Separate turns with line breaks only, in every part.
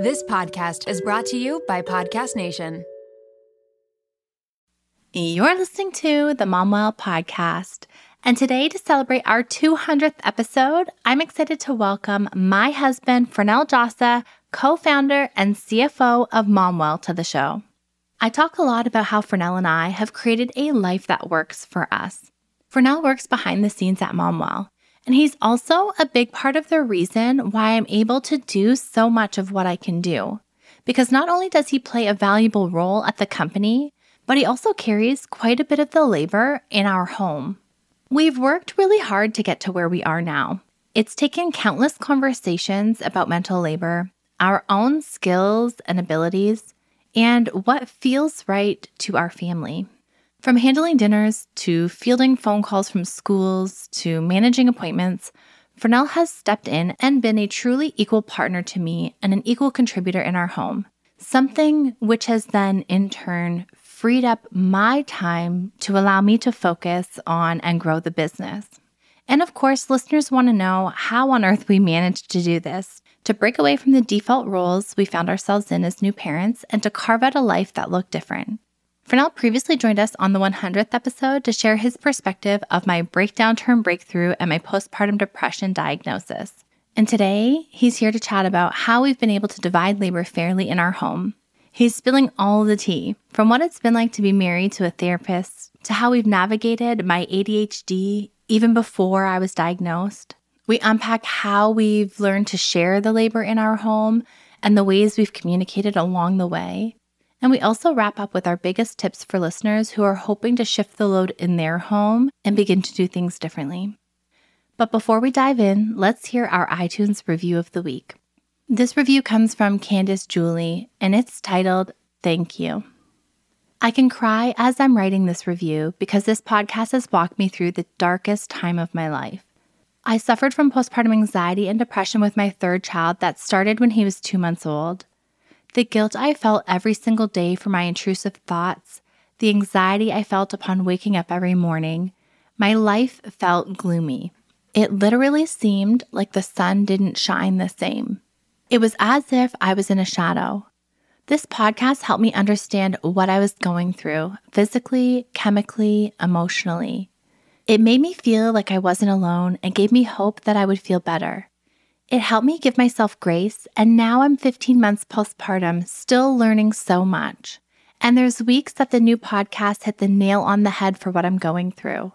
This podcast is brought to you by Podcast Nation.
You're listening to the Momwell podcast. And today, to celebrate our 200th episode, I'm excited to welcome my husband, Frenel Djossa, co founder and CFO of Momwell, to the show. I talk a lot about how Frenel and I have created a life that works for us. Frenel works behind the scenes at Momwell, and he's also a big part of the reason why I'm able to do so much of what I can do. Because not only does he play a valuable role at the company, but he also carries quite a bit of the labor in our home. We've worked really hard to get to where we are now. It's taken countless conversations about mental labor, our own skills and abilities, and what feels right to our family. From handling dinners to fielding phone calls from schools to managing appointments, Frenel has stepped in and been a truly equal partner to me and an equal contributor in our home, something which has then in turn freed up my time to allow me to focus on and grow the business. And of course, listeners want to know how on earth we managed to do this, to break away from the default roles we found ourselves in as new parents, and to carve out a life that looked different. Frenel previously joined us on the 100th episode to share his perspective of my breakdown term breakthrough and my postpartum depression diagnosis. And today, he's here to chat about how we've been able to divide labor fairly in our home, He's spilling all the tea from what it's been like to be married to a therapist to how we've navigated my ADHD even before I was diagnosed. We unpack how we've learned to share the labor in our home and the ways we've communicated along the way. And we also wrap up with our biggest tips for listeners who are hoping to shift the load in their home and begin to do things differently. But before we dive in, let's hear our iTunes review of the week. This review comes from Candace Julie, and it's titled Thank You. I can cry as I'm writing this review because this podcast has walked me through the darkest time of my life. I suffered from postpartum anxiety and depression with my third child that started when he was two months old. The guilt I felt every single day for my intrusive thoughts, the anxiety I felt upon waking up every morning, my life felt gloomy. It literally seemed like the sun didn't shine the same. It was as if I was in a shadow. This podcast helped me understand what I was going through physically, chemically, emotionally. It made me feel like I wasn't alone and gave me hope that I would feel better. It helped me give myself grace, and now I'm 15 months postpartum, still learning so much. And there's weeks that the new podcast hit the nail on the head for what I'm going through.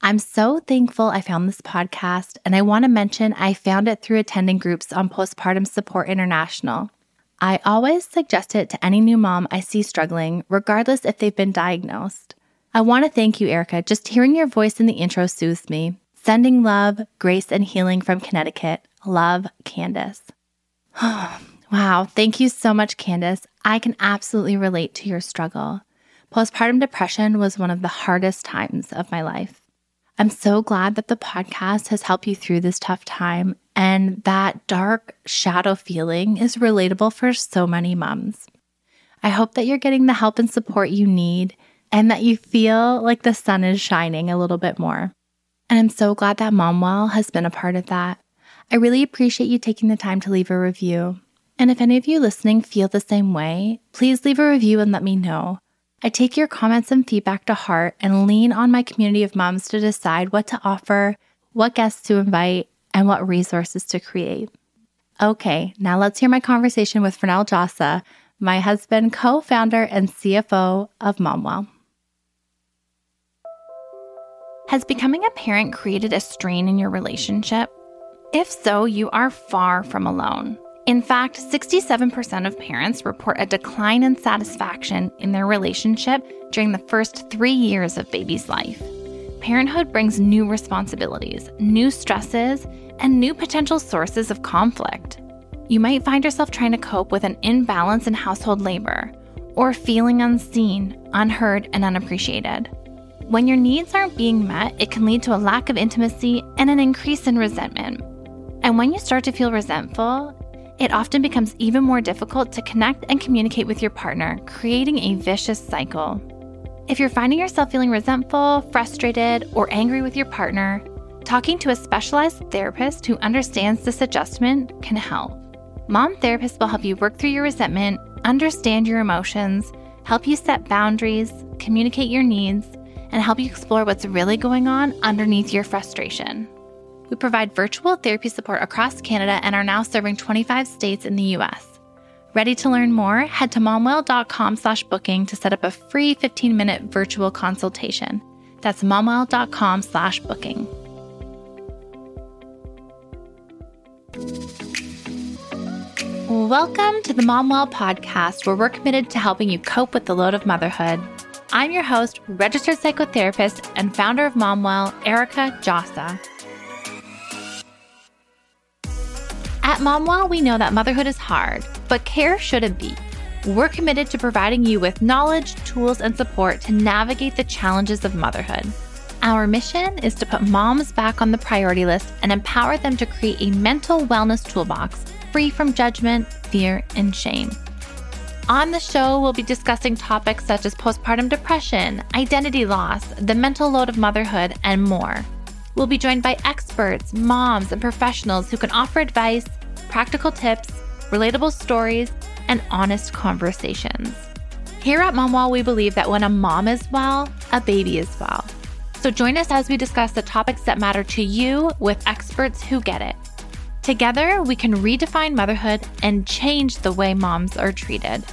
I'm so thankful I found this podcast, and I want to mention I found it through attending groups on Postpartum Support International. I always suggest it to any new mom I see struggling, regardless if they've been diagnosed. I want to thank you, Erica. Just hearing your voice in the intro soothes me. Sending love, grace, and healing from Connecticut. Love, Candace. wow, thank you so much, Candace. I can absolutely relate to your struggle. Postpartum depression was one of the hardest times of my life. I'm so glad that the podcast has helped you through this tough time and that dark shadow feeling is relatable for so many moms. I hope that you're getting the help and support you need and that you feel like the sun is shining a little bit more. And I'm so glad that Momwell has been a part of that. I really appreciate you taking the time to leave a review. And if any of you listening feel the same way, please leave a review and let me know. I take your comments and feedback to heart and lean on my community of moms to decide what to offer, what guests to invite, and what resources to create. Okay, now let's hear my conversation with Frenel Djossa, my husband, co founder, and CFO of Momwell. Has becoming a parent created a strain in your relationship? If so, you are far from alone. In fact, 67% of parents report a decline in satisfaction in their relationship during the first three years of baby's life. Parenthood brings new responsibilities, new stresses, and new potential sources of conflict. You might find yourself trying to cope with an imbalance in household labor or feeling unseen, unheard, and unappreciated. When your needs aren't being met, it can lead to a lack of intimacy and an increase in resentment. And when you start to feel resentful, it often becomes even more difficult to connect and communicate with your partner, creating a vicious cycle. If you're finding yourself feeling resentful, frustrated, or angry with your partner, talking to a specialized therapist who understands this adjustment can help. Mom therapists will help you work through your resentment, understand your emotions, help you set boundaries, communicate your needs, and help you explore what's really going on underneath your frustration. We provide virtual therapy support across Canada and are now serving 25 states in the US. Ready to learn more? Head to momwell.com slash booking to set up a free 15-minute virtual consultation. That's momwell.com slash booking. Welcome to the Momwell podcast, where we're committed to helping you cope with the load of motherhood. I'm your host, registered psychotherapist, and founder of Momwell, Erica Djossa. At Momwell, we know that motherhood is hard, but care shouldn't be. We're committed to providing you with knowledge, tools, and support to navigate the challenges of motherhood. Our mission is to put moms back on the priority list and empower them to create a mental wellness toolbox free from judgment, fear, and shame. On the show, we'll be discussing topics such as postpartum depression, identity loss, the mental load of motherhood, and more. We'll be joined by experts, moms, and professionals who can offer advice, practical tips, relatable stories, and honest conversations. Here at Momwell, we believe that when a mom is well, a baby is well. So join us as we discuss the topics that matter to you with experts who get it. Together, we can redefine motherhood and change the way moms are treated.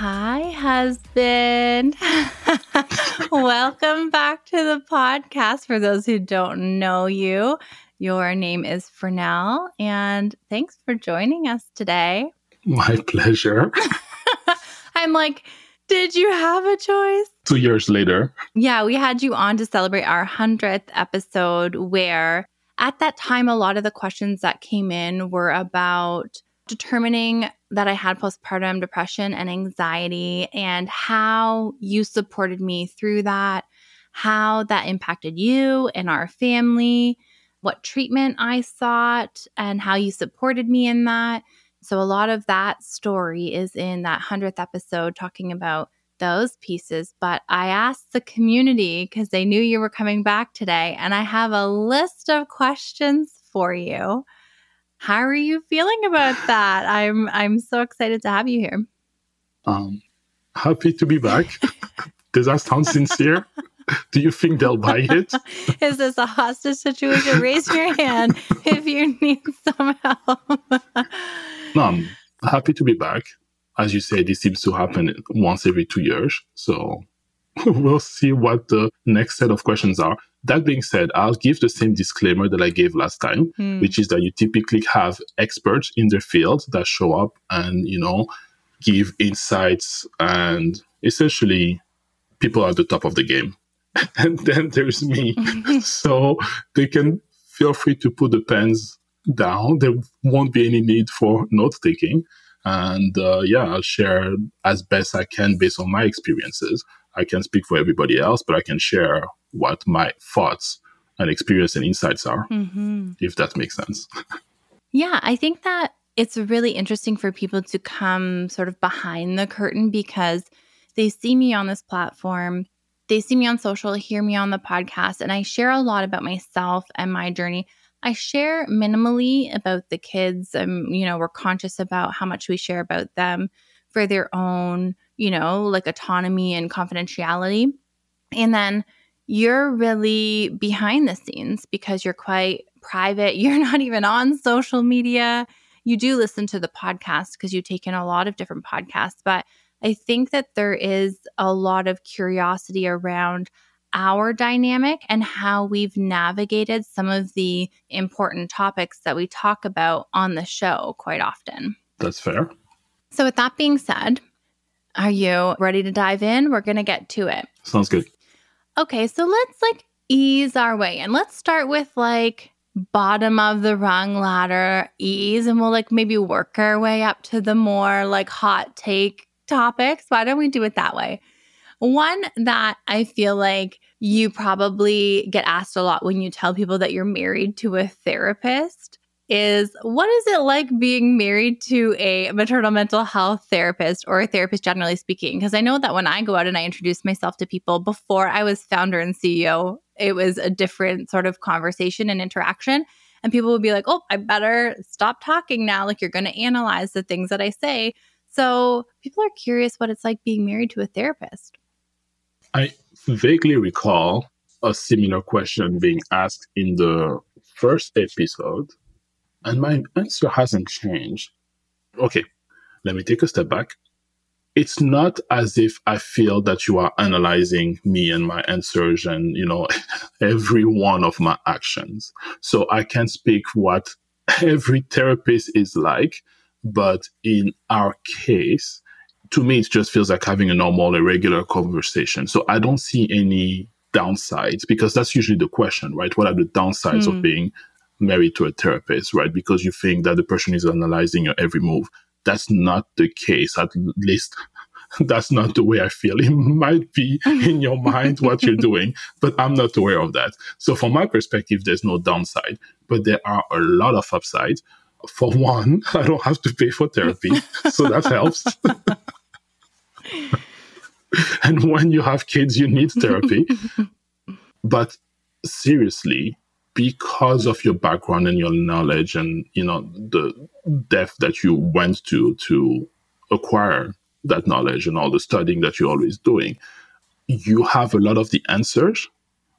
Hi, husband. Welcome back to the podcast. For those who don't know you, your name is Frenel, and thanks for joining us today.
My pleasure.
I'm like, did you have a choice?
Two years later.
Yeah, we had you on to celebrate our 100th episode where at that time, a lot of the questions that came in were about determining that I had postpartum depression and anxiety and how you supported me through that, how that impacted you and our family, what treatment I sought, and how you supported me in that. So, a lot of that story is in that 100th episode talking about those pieces, but I asked the community because they knew you were coming back today, and I have a list of questions for you. How are you feeling about that? I'm I'm so excited to have you here.
Um, happy to be back. Does that sound sincere? Do you think they'll buy it?
Is this a hostage situation? Raise your hand if you need some help.
no, I'm happy to be back as you say, this seems to happen once every two years. So we'll see what the next set of questions are. That being said, I'll give the same disclaimer that I gave last time, mm. which is that you typically have experts in their field that show up and, you know, give insights and essentially people are at the top of the game. and then there's me. so they can feel free to put the pens down. There won't be any need for note taking. And uh, yeah, I'll share as best I can based on my experiences. I can speak for everybody else, but I can share what my thoughts and experience and insights are, mm-hmm. if that makes sense.
yeah, I think that it's really interesting for people to come sort of behind the curtain because they see me on this platform, they see me on social, hear me on the podcast, and I share a lot about myself and my journey. I share minimally about the kids. Um, you know, we're conscious about how much we share about them for their own, you know, like autonomy and confidentiality. And then you're really behind the scenes because you're quite private. You're not even on social media. You do listen to the podcast because you take in a lot of different podcasts, but I think that there is a lot of curiosity around our dynamic and how we've navigated some of the important topics that we talk about on the show quite often.
That's fair.
So, with that being said, are you ready to dive in? We're going to get to it.
Sounds good.
Okay, so let's like ease our way and let's start with like bottom of the rung ladder ease and we'll like maybe work our way up to the more like hot take topics. Why don't we do it that way? One that I feel like you probably get asked a lot when you tell people that you're married to a therapist is what is it like being married to a maternal mental health therapist or a therapist generally speaking because i know that when i go out and i introduce myself to people before i was founder and ceo it was a different sort of conversation and interaction And people would be like, oh, I better stop talking now. Like, you're going to analyze the things that I say. So people are curious what it's like being married to a therapist.
I vaguely recall a similar question being asked in the first episode, and my answer hasn't changed. Okay, let me take a step back. It's not as if I feel that you are analyzing me and my answers and, you know, every one of my actions. So I can speak what every therapist is like. But in our case, to me, it just feels like having a normal, a regular conversation. So I don't see any downsides because that's usually the question, right? What are the downsides mm. of hmm. being married to a therapist, right? Because you think that the person is analyzing your every move. That's not the case, at least that's not the way I feel. It might be in your mind what you're doing, but I'm not aware of that. So from my perspective, there's no downside, but there are a lot of upsides. For one, I don't have to pay for therapy, so that helps. and when you have kids, you need therapy. but seriously, because of your background and your knowledge and you know the depth that you went to to acquire that knowledge and all the studying that you're always doing, you have a lot of the answers,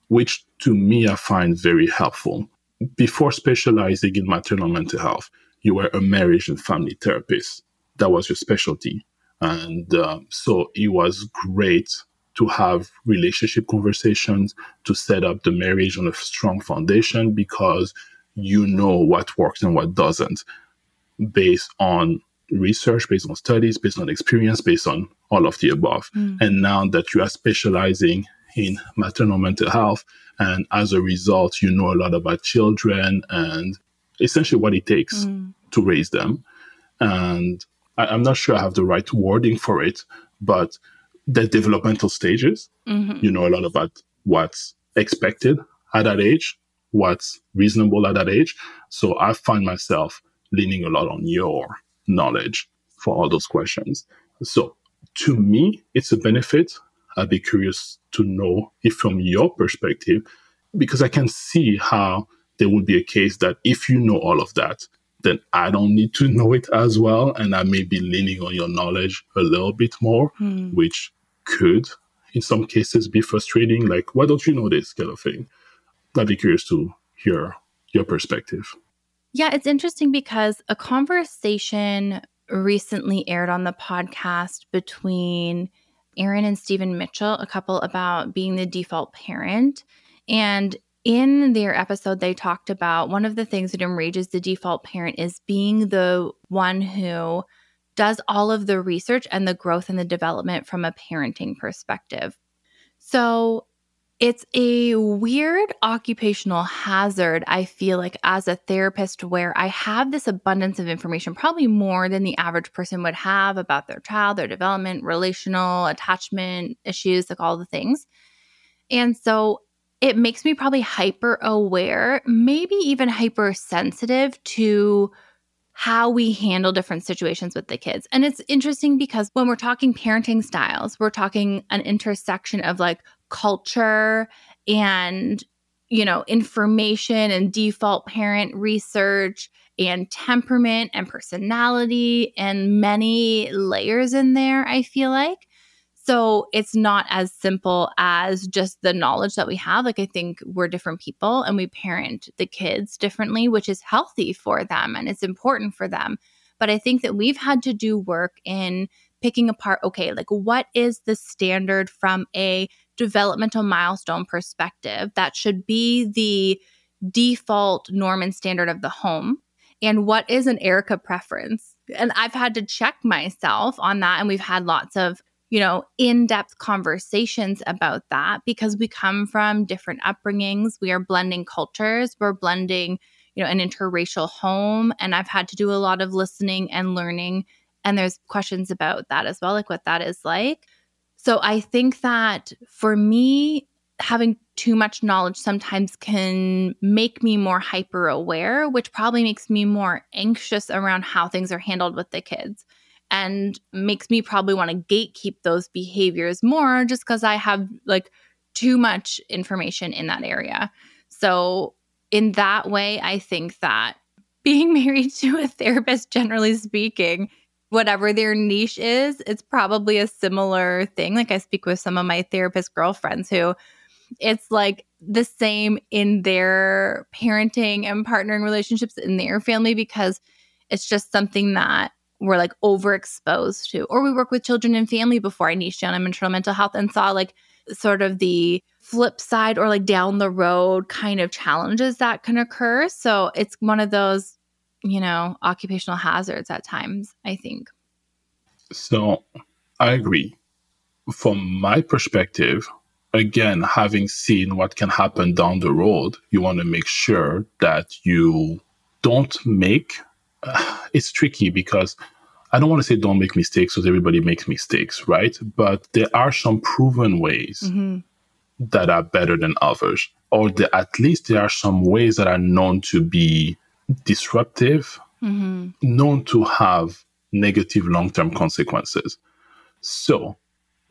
which to me I find very helpful. Before specializing in maternal mental health, you were a marriage and family therapist. That was your specialty. And um, so it was great to have relationship conversations, to set up the marriage on a strong foundation because you know what works and what doesn't based on research, based on studies, based on experience, based on all of the above. Mm. And now that you are specializing in maternal mental health, and as a result, you know a lot about children and essentially what it takes mm. to raise them. And I, am not sure I have the right wording for it, but the developmental stages, mm-hmm. you know a lot about what's expected at that age, what's reasonable at that age. So I find myself leaning a lot on your knowledge for all those questions. So to me, it's a benefit. I'd be curious to know if from your perspective, because I can see how there would be a case that if you know all of that, then I don't need to know it as well. And I may be leaning on your knowledge a little bit more, mm. which could, in some cases, be frustrating. Like, why don't you know this kind of thing? I'd be curious to hear your perspective.
Yeah, it's interesting because a conversation recently aired on the podcast between Erin and Stephen Mitchell, a couple about being the default parent. And in their episode, they talked about one of the things that enrages the default parent is being the one who does all of the research and the growth and the development from a parenting perspective. So it's a weird occupational hazard, I feel like, as a therapist, where I have this abundance of information, probably more than the average person would have about their child, their development, relational, attachment issues, like all the things. And so it makes me probably hyper aware, maybe even hypersensitive to how we handle different situations with the kids. And it's interesting because when we're talking parenting styles, we're talking an intersection of like culture and you know, information and default parent research and temperament and personality and many layers in there, I feel like. So it's not as simple as just the knowledge that we have. Like, I think we're different people and we parent the kids differently, which is healthy for them and it's important for them. But I think that we've had to do work in picking apart okay, like, what is the standard from a developmental milestone perspective that should be the default norm and standard of the home? And what is an Erica preference? And I've had to check myself on that. And we've had lots of you know, in depth conversations about that because we come from different upbringings. We are blending cultures, we're blending, you know, an interracial home. And I've had to do a lot of listening and learning. And there's questions about that as well, like what that is like. So I think that for me, having too much knowledge sometimes can make me more hyper aware, which probably makes me more anxious around how things are handled with the kids and makes me probably want to gatekeep those behaviors more just because I have like too much information in that area. So in that way, I think that being married to a therapist, generally speaking, whatever their niche is, it's probably a similar thing. Like I speak with some of my therapist girlfriends who it's like the same in their parenting and partnering relationships in their family because it's just something that we're like overexposed to. Or we work with children and family before I niche down on maternal mental health and saw like sort of the flip side or like down the road kind of challenges that can occur. So it's one of those, you know, occupational hazards at times, I think.
So I agree. From my perspective, again, having seen what can happen down the road, you want to make sure that you don't make uh, it's tricky because I don't want to say don't make mistakes because everybody makes mistakes, right? But there are some proven ways mm-hmm. that are better than others, or the, at least there are some ways that are known to be disruptive, mm-hmm. known to have negative long term consequences. So,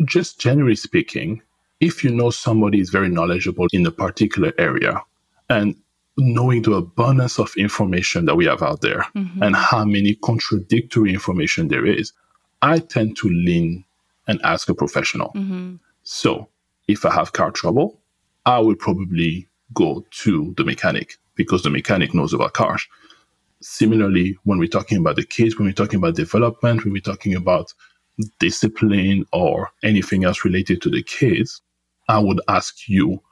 just generally speaking, if you know somebody is very knowledgeable in a particular area, and knowing the abundance of information that we have out there mm-hmm. and how many contradictory information there is, I tend to lean and ask a professional. Mm-hmm. So if I have car trouble, I will probably go to the mechanic because the mechanic knows about cars. Similarly, when we're talking about the kids, when we're talking about development, when we're talking about discipline or anything else related to the kids, I would ask you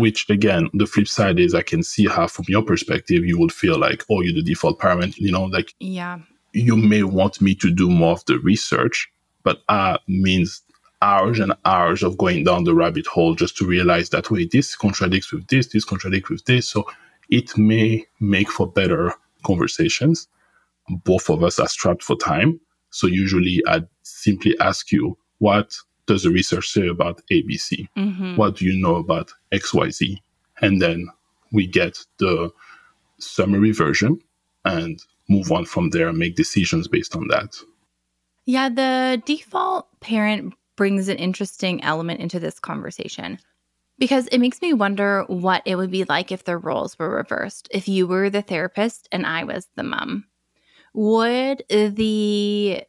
which again the flip side is i can see how from your perspective you would feel like oh you're the default parent you know like
yeah.
you may want me to do more of the research but uh means hours and hours of going down the rabbit hole just to realize that way this contradicts with this this contradicts with this. So it may make for better conversations. Both of us are strapped for time. So usually i simply ask you what does the research say about ABC? Mm-hmm. What do you know about XYZ? And then we get the summary version and move on from there and make decisions based on that.
Yeah, the default parent brings an interesting element into this conversation because it makes me wonder what it would be like if the roles were reversed. If you were the therapist and I was the mom, would the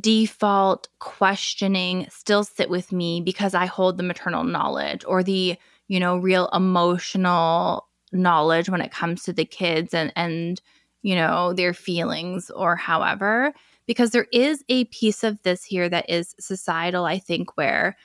default questioning still sit with me because I hold the maternal knowledge or the, you know, real emotional knowledge when it comes to the kids and and you know, their feelings or however because there is a piece of this here that is societal I think where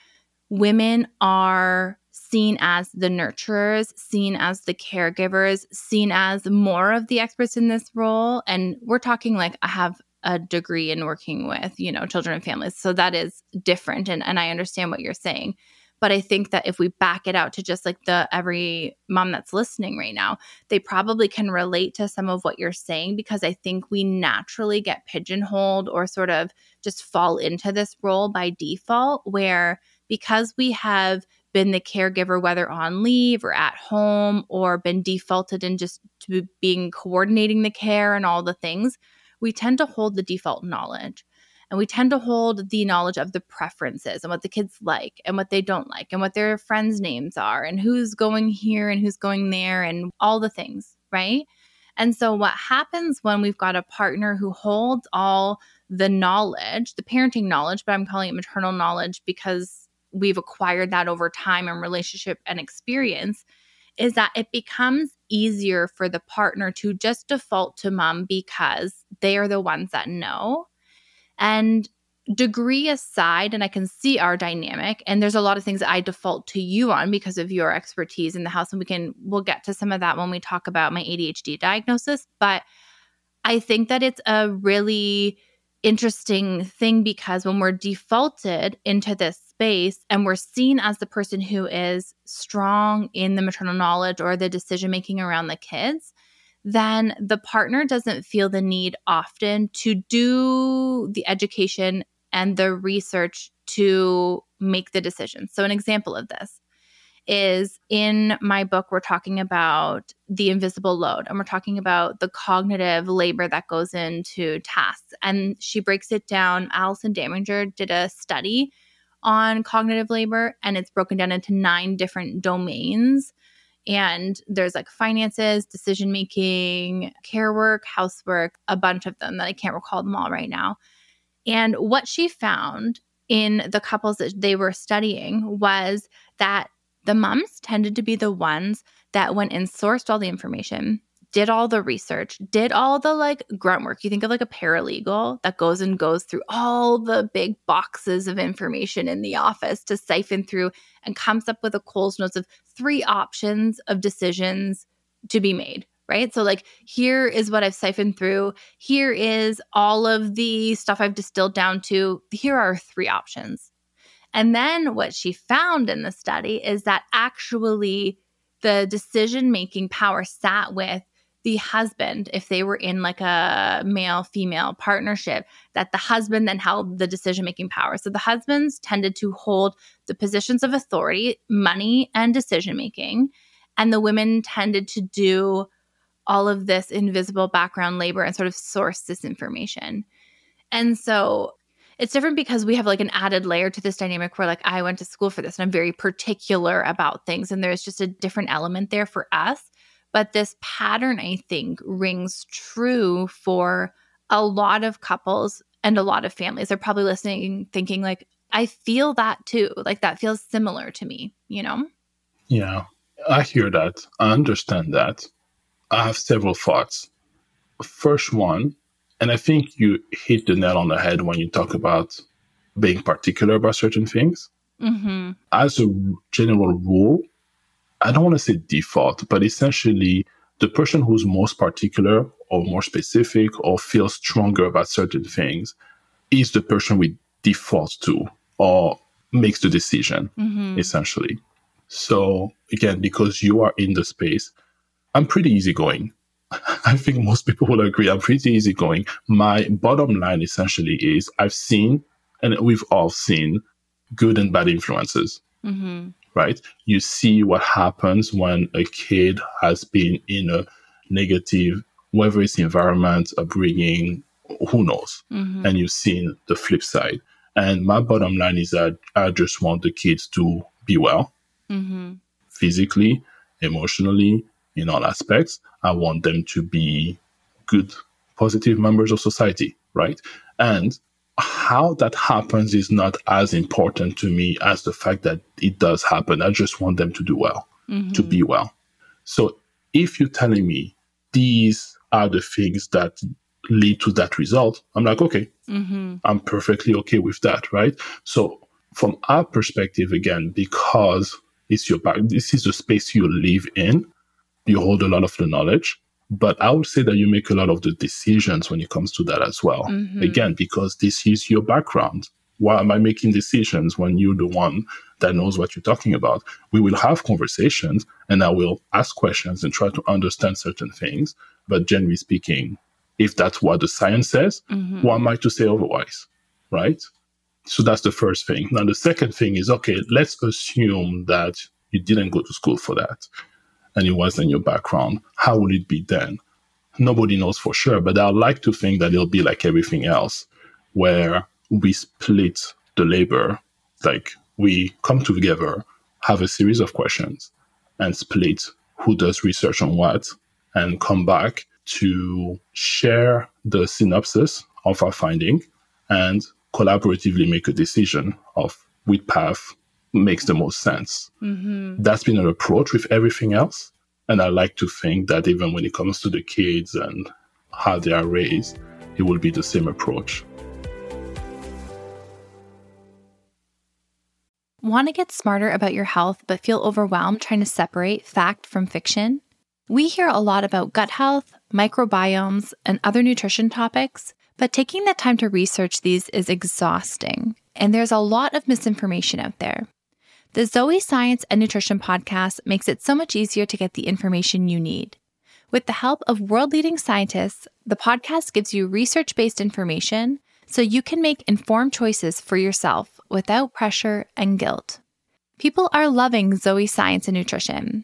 women are seen as the nurturers, seen as the caregivers, seen as more of the experts in this role. And we're talking like I have a degree in working with, you know, children and families. So that is different. And, and I understand what you're saying. But I think that if we back it out to just like the every mom that's listening right now, they probably can relate to some of what you're saying because I think we naturally get pigeonholed or sort of just fall into this role by default, where because we have been the caregiver, whether on leave or at home, or been defaulted in just to being coordinating the care and all the things, we tend to hold the default knowledge and we tend to hold the knowledge of the preferences and what the kids like and what they don't like and what their friends' names are and who's going here and who's going there and all the things, right? And so, what happens when we've got a partner who holds all the knowledge, the parenting knowledge, but I'm calling it maternal knowledge because we've acquired that over time and relationship and experience, is that it becomes easier for the partner to just default to mom because they are the ones that know. And degree aside, and I can see our dynamic, and there's a lot of things that I default to you on because of your expertise in the house. And we can, we'll get to some of that when we talk about my ADHD diagnosis. But I think that it's a really interesting thing because when we're defaulted into this space and we're seen as the person who is strong in the maternal knowledge or the decision making around the kids, then the partner doesn't feel the need often to do the education and the research to make the decision. So, an example of this is in my book, we're talking about the invisible load and we're talking about the cognitive labor that goes into tasks. And she breaks it down. Allison Daminger did a study on cognitive labor and it's broken down into nine different domains And there's like finances, decision making, care work, housework, a bunch of them that I can't recall them all right now. And what she found in the couples that they were studying was that the moms tended to be the ones that went and sourced all the information, did all the research, did all the like grunt work. You think of like a paralegal that goes and goes through all the big boxes of information in the office to siphon through and comes up with a Coles notes of three options of decisions to be made. Right. So, like, here is what I've siphoned through. Here is all of the stuff I've distilled down to. Here are three options. And then what she found in the study is that actually the decision making power sat with the husband if they were in like a male female partnership that the husband then held the decision making power. So the husbands tended to hold the positions of authority money and decision making and the women tended to do all of this invisible background labor and sort of source this information. And so it's different because we have like an added layer to this dynamic where like I went to school for this and I'm very particular about things and there's just a different element there for us but this pattern, I think, rings true for a lot of couples and a lot of families. They're probably listening, thinking, like, I feel that too. Like, that feels similar to me, you know?
Yeah, I hear that. I understand that. I have several thoughts. First one, and I think you hit the nail on the head when you talk about being particular about certain things. Mm-hmm. As a general rule, I don't want to say default, but essentially the person who's most particular or more specific or feels stronger about certain things is the person we default to or makes the decision, mm-hmm. essentially. So again, because you are in the space, I'm pretty easygoing. I think most people will agree. I'm pretty easygoing. My bottom line essentially is I've seen, and we've all seen, good and bad influences. Mm-hmm right? You see what happens when a kid has been in a negative, whether it's environment, upbringing, who knows? Mm-hmm. And you've seen the flip side. And my bottom line is that I just want the kids to be well, mm-hmm. physically, emotionally, in all aspects. I want them to be good, positive members of society, right? And how that happens is not as important to me as the fact that it does happen. I just want them to do well, mm-hmm. to be well. So if you're telling me these are the things that lead to that result, I'm like, okay, mm-hmm. I'm perfectly okay with that, right? So from our perspective, again, because it's your back, this is the space you live in, you hold a lot of the knowledge. But I would say that you make a lot of the decisions when it comes to that as well. Mm-hmm. Again, because this is your background. Why am I making decisions when you're the one that knows what you're talking about? We will have conversations and I will ask questions and try to understand certain things. But generally speaking, if that's what the science says, mm-hmm. who am I to say otherwise? Right? So that's the first thing. Now, the second thing is okay, let's assume that you didn't go to school for that and it was in your background, how will it be then? Nobody knows for sure, but I like to think that it'll be like everything else, where we split the labor. Like we come together, have a series of questions, and split who does research on what, and come back to share the synopsis of our finding and collaboratively make a decision of which path makes the most sense. Mm-hmm. That's been an approach with everything else. And I like to think that even when it comes to the kids and how they are raised, it will be the same approach.
Want to get smarter about your health but feel overwhelmed trying to separate fact from fiction? We hear a lot about gut health, microbiomes, and other nutrition topics, but taking the time to research these is exhausting, and there's a lot of misinformation out there. The Zoe Science and Nutrition podcast makes it so much easier to get the information you need. With the help of world leading scientists, the podcast gives you research based information so you can make informed choices for yourself without pressure and guilt. People are loving Zoe Science and Nutrition.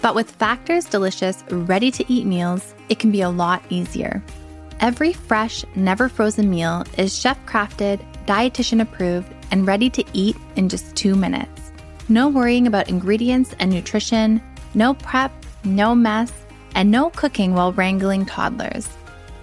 but with Factor's delicious, ready to eat meals, it can be a lot easier. Every fresh, never frozen meal is chef crafted, dietitian approved, and ready to eat in just two minutes. No worrying about ingredients and nutrition, no prep, no mess, and no cooking while wrangling toddlers.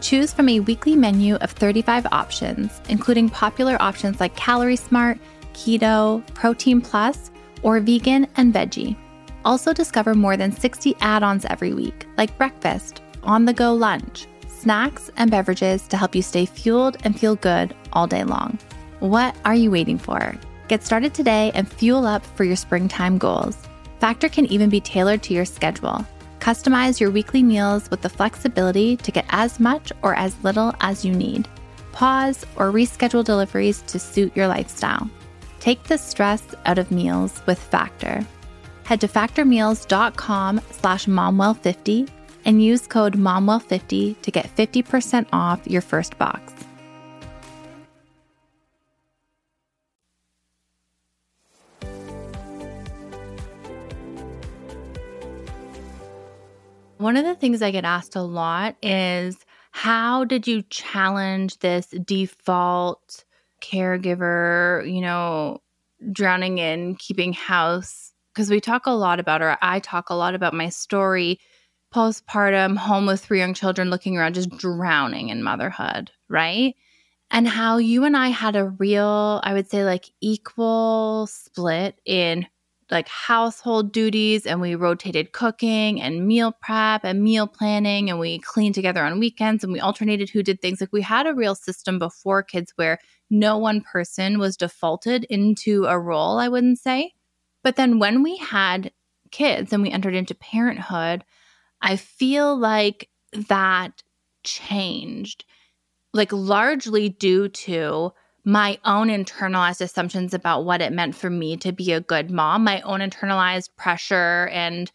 Choose from a weekly menu of 35 options, including popular options like Calorie Smart, Keto, Protein Plus, or Vegan and Veggie. Also, discover more than 60 add ons every week, like breakfast, on the go lunch, snacks, and beverages to help you stay fueled and feel good all day long. What are you waiting for? Get started today and fuel up for your springtime goals. Factor can even be tailored to your schedule. Customize your weekly meals with the flexibility to get as much or as little as you need. Pause or reschedule deliveries to suit your lifestyle. Take the stress out of meals with Factor. Head to factormeals.com slash momwell50 and use code momwell50 to get 50% off your first box. One of the things I get asked a lot is how did you challenge this default caregiver, you know, drowning in keeping house? Because we talk a lot about, or I talk a lot about my story postpartum, home with three young children, looking around, just drowning in motherhood, right? And how you and I had a real, I would say, like equal split in like household duties and we rotated cooking and meal prep and meal planning and we cleaned together on weekends and we alternated who did things like we had a real system before kids where no one person was defaulted into a role i wouldn't say but then when we had kids and we entered into parenthood i feel like that changed like largely due to my own internalized assumptions about what it meant for me to be a good mom, my own internalized pressure and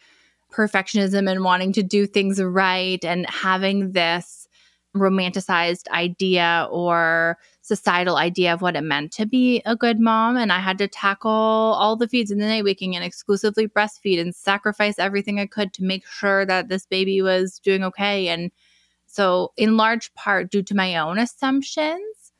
perfectionism and wanting to do things right and having this romanticized idea or societal idea of what it meant to be a good mom. And I had to tackle all the feeds in the night waking and exclusively breastfeed and sacrifice everything I could to make sure that this baby was doing okay. And so, in large part, due to my own assumptions,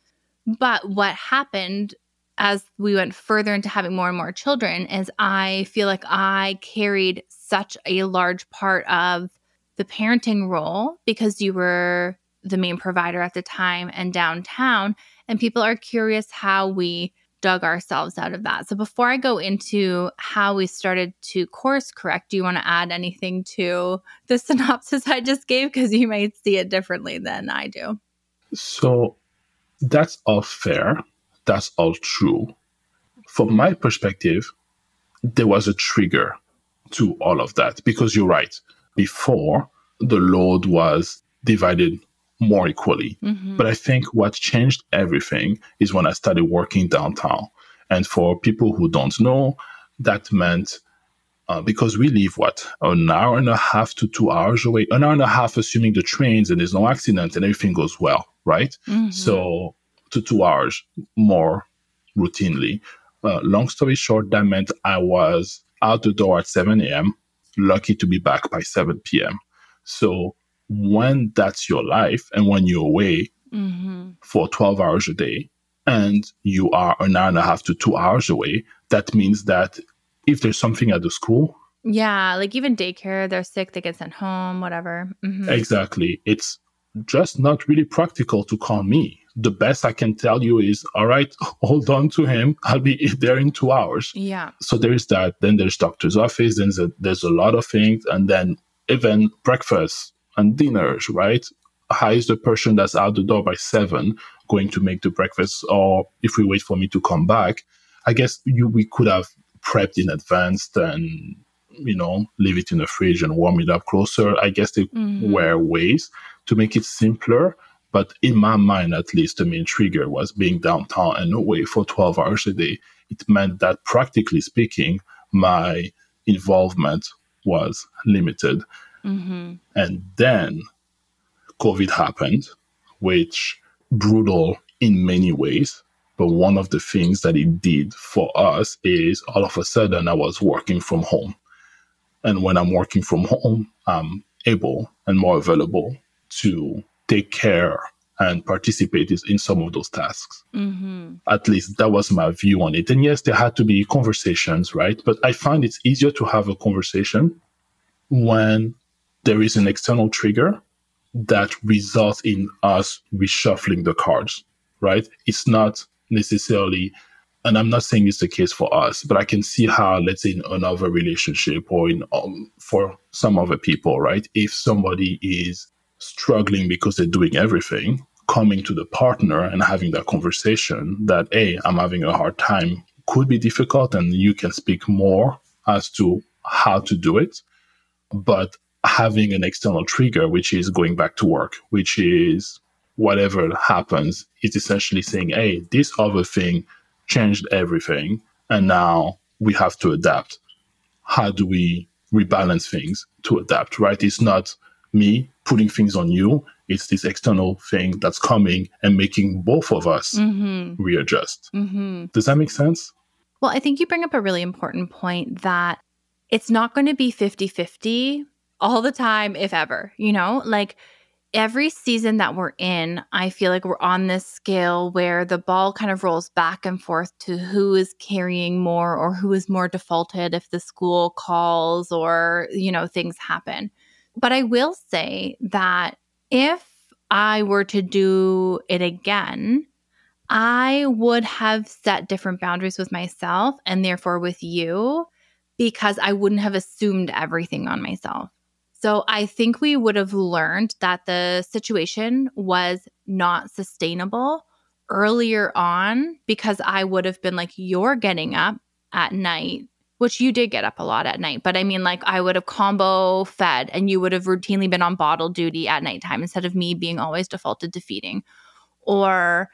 but what happened as we went further into having more and more children is I feel like I carried such a large part of the parenting role because you were the main provider at the time and downtown. And people are curious how we dug ourselves out of that. So before I go into how we started to course correct, do you want to add anything to the synopsis I just gave? Because you might see it differently than I do.
So that's all fair. That's all true. From my perspective, there was a trigger to all of that because you're right. Before, the load was divided more equally. Mm-hmm. But I think what changed everything is when I started working downtown. And for people who don't know, that meant uh, because we live what an hour and a half to two hours away, an hour and a half, assuming the trains and there's no accident and everything goes well, right? Mm-hmm. So to two hours more routinely. Uh, long story short, that meant I was out the door at 7 a.m., lucky to be back by 7 p.m. So when that's your life and when you're away mm-hmm. for 12 hours a day and you are an hour and a half to two hours away, that means that if there's something at the school,
yeah, like even daycare, they're sick, they get sent home, whatever.
Mm-hmm. Exactly. It's just not really practical to call me. The best I can tell you is, all right, hold on to him. I'll be there in two hours.
Yeah.
So there is that. Then there's doctor's office. Then there's a, there's a lot of things. And then even breakfast and dinners, right? How is the person that's out the door by seven going to make the breakfast? Or if we wait for me to come back, I guess you, we could have prepped in advance and you know, leave it in the fridge and warm it up closer. I guess there mm-hmm. were ways to make it simpler. But in my mind, at least, the main trigger was being downtown and away for 12 hours a day. It meant that practically speaking, my involvement was limited. Mm-hmm. And then COVID happened, which brutal in many ways. But one of the things that it did for us is all of a sudden I was working from home. And when I'm working from home, I'm able and more available to take care and participate in some of those tasks. Mm-hmm. At least that was my view on it. And yes, there had to be conversations, right? But I find it's easier to have a conversation when there is an external trigger that results in us reshuffling the cards, right? It's not necessarily, and I'm not saying it's the case for us, but I can see how, let's say, in another relationship or in um, for some other people, right? If somebody is struggling because they're doing everything, coming to the partner and having that conversation that, hey, I'm having a hard time could be difficult and you can speak more as to how to do it. But having an external trigger, which is going back to work, which is whatever happens, it's essentially saying, hey, this other thing changed everything. And now we have to adapt. How do we rebalance things to adapt, right? It's not me putting things on you. It's this external thing that's coming and making both of us mm-hmm. readjust. Mm-hmm. Does that make sense?
Well, I think you bring up a really important point that it's not going to be 50 50 all the time, if ever, you know? Like every season that we're in, I feel like we're on this scale where the ball kind of rolls back and forth to who is carrying more or who is more defaulted if the school calls or, you know, things happen. But I will say that if I were to do it again, I would have set different boundaries with myself and therefore with you because I wouldn't have assumed everything on myself. So I think we would have learned that the situation was not sustainable earlier on because I would have been like, you're getting up at night, which you did get up a lot at night. But I mean, like, I would have combo fed and you would have routinely been on bottle duty at nighttime instead of me being always defaulted to feeding or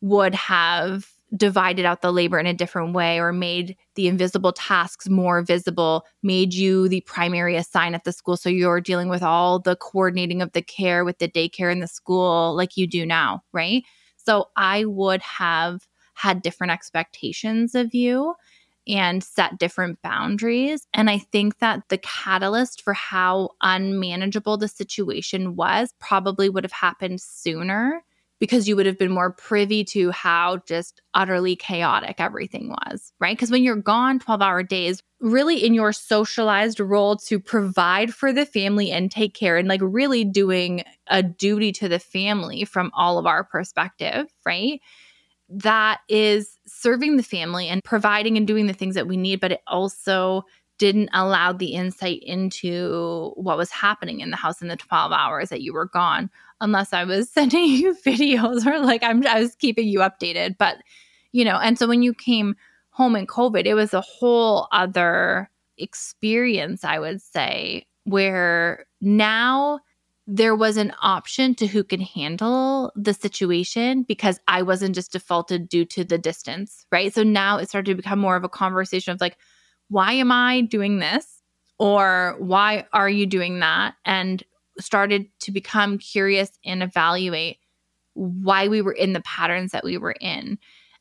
would have divided out the labor in a different way or made the invisible tasks more visible, made you the primary assign at the school. So you're dealing with all the coordinating of the care with the daycare in the school like you do now, right? So I would have had different expectations of you and set different boundaries. And I think that the catalyst for how unmanageable the situation was probably would have happened sooner because you would have been more privy to how just utterly chaotic everything was, right? Because when you're gone 12 hour days, really in your socialized role to provide for the family and take care and like really doing a duty to the family from all of our perspective, right? That is serving the family and providing and doing the things that we need, but it also didn't allow the insight into what was happening in the house in the 12 hours that you were gone unless I was sending you videos or like I'm I was keeping you updated. But you know, and so when you came home in COVID, it was a whole other experience, I would say, where now there was an option to who can handle the situation because I wasn't just defaulted due to the distance, right? So now it started to become more of a conversation of like, why am I doing this? Or why are you doing that? And started to become curious and evaluate why we were in the patterns that we were in.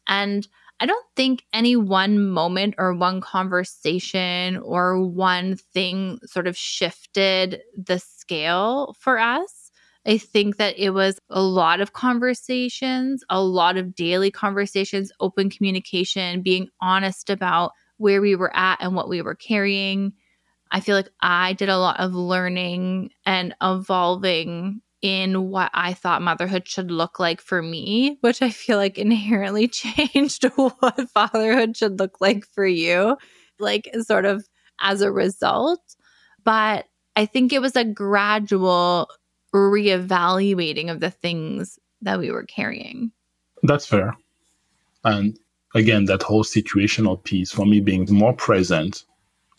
And I don't think any one moment or one conversation or one thing sort of shifted the scale for us. I think that it was a lot of conversations, a lot of daily conversations, open communication, being honest about where we were at and what we were carrying, I feel like I did a lot of learning and evolving in what I thought motherhood should look like for me, which I feel like inherently changed what fatherhood should look like for you, like sort of as a result. But I think it was a gradual reevaluating of the things that we were carrying.
That's fair. And again, that whole situational piece for me being more present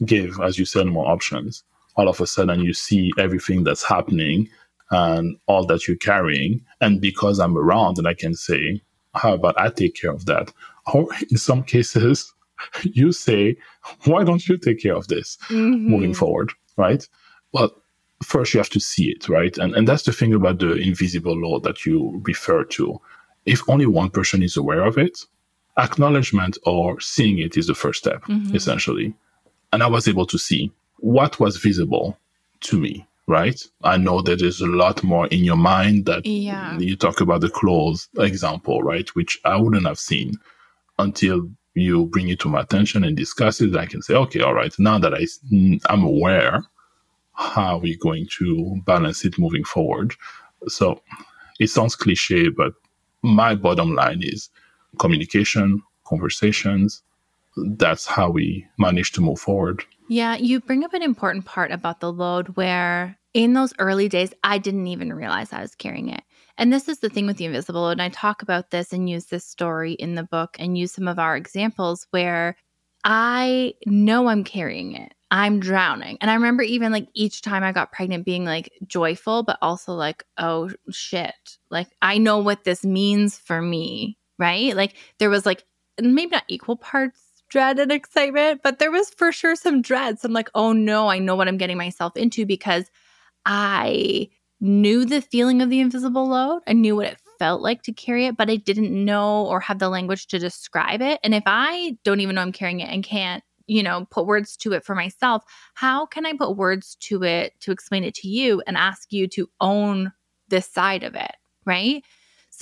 give, as you said, more options. All of a sudden, you see everything that's happening and all that you're carrying. And because I'm around and I can say, how about I take care of that? Or in some cases, you say, why don't you take care of this mm-hmm. moving forward? Right. But first you have to see it, right? And, and that's the thing about the invisible load that you refer to. If only one person is aware of it, acknowledgement or seeing it is the first step, mm-hmm. essentially. And I was able to see what was visible to me, right? I know that there's a lot more in your mind that yeah. you talk about the clothes example, right? Which I wouldn't have seen until you bring it to my attention and discuss it. I can say, okay, all right, now that I, I'm aware, how are we going to balance it moving forward? So it sounds cliche, but my bottom line is communication, conversations. That's how we manage to move forward.
Yeah, you bring up an important part about the load where in those early days, I didn't even realize I was carrying it. And this is the thing with the invisible load. And I talk about this and use this story in the book and use some of our examples where I know I'm carrying it. I'm drowning. And I remember even like each time I got pregnant being like joyful, but also like, oh shit. Like I know what this means for me, right? Like there was like maybe not equal parts dread and excitement, but there was for sure some dread. So I'm like, oh no, I know what I'm getting myself into because I knew the feeling of the invisible load. I knew what it felt like to carry it, but I didn't know or have the language to describe it. And if I don't even know I'm carrying it and can't you know, put words to it for myself, how can I put words to it to explain it to you and ask you to own this side of it? Right.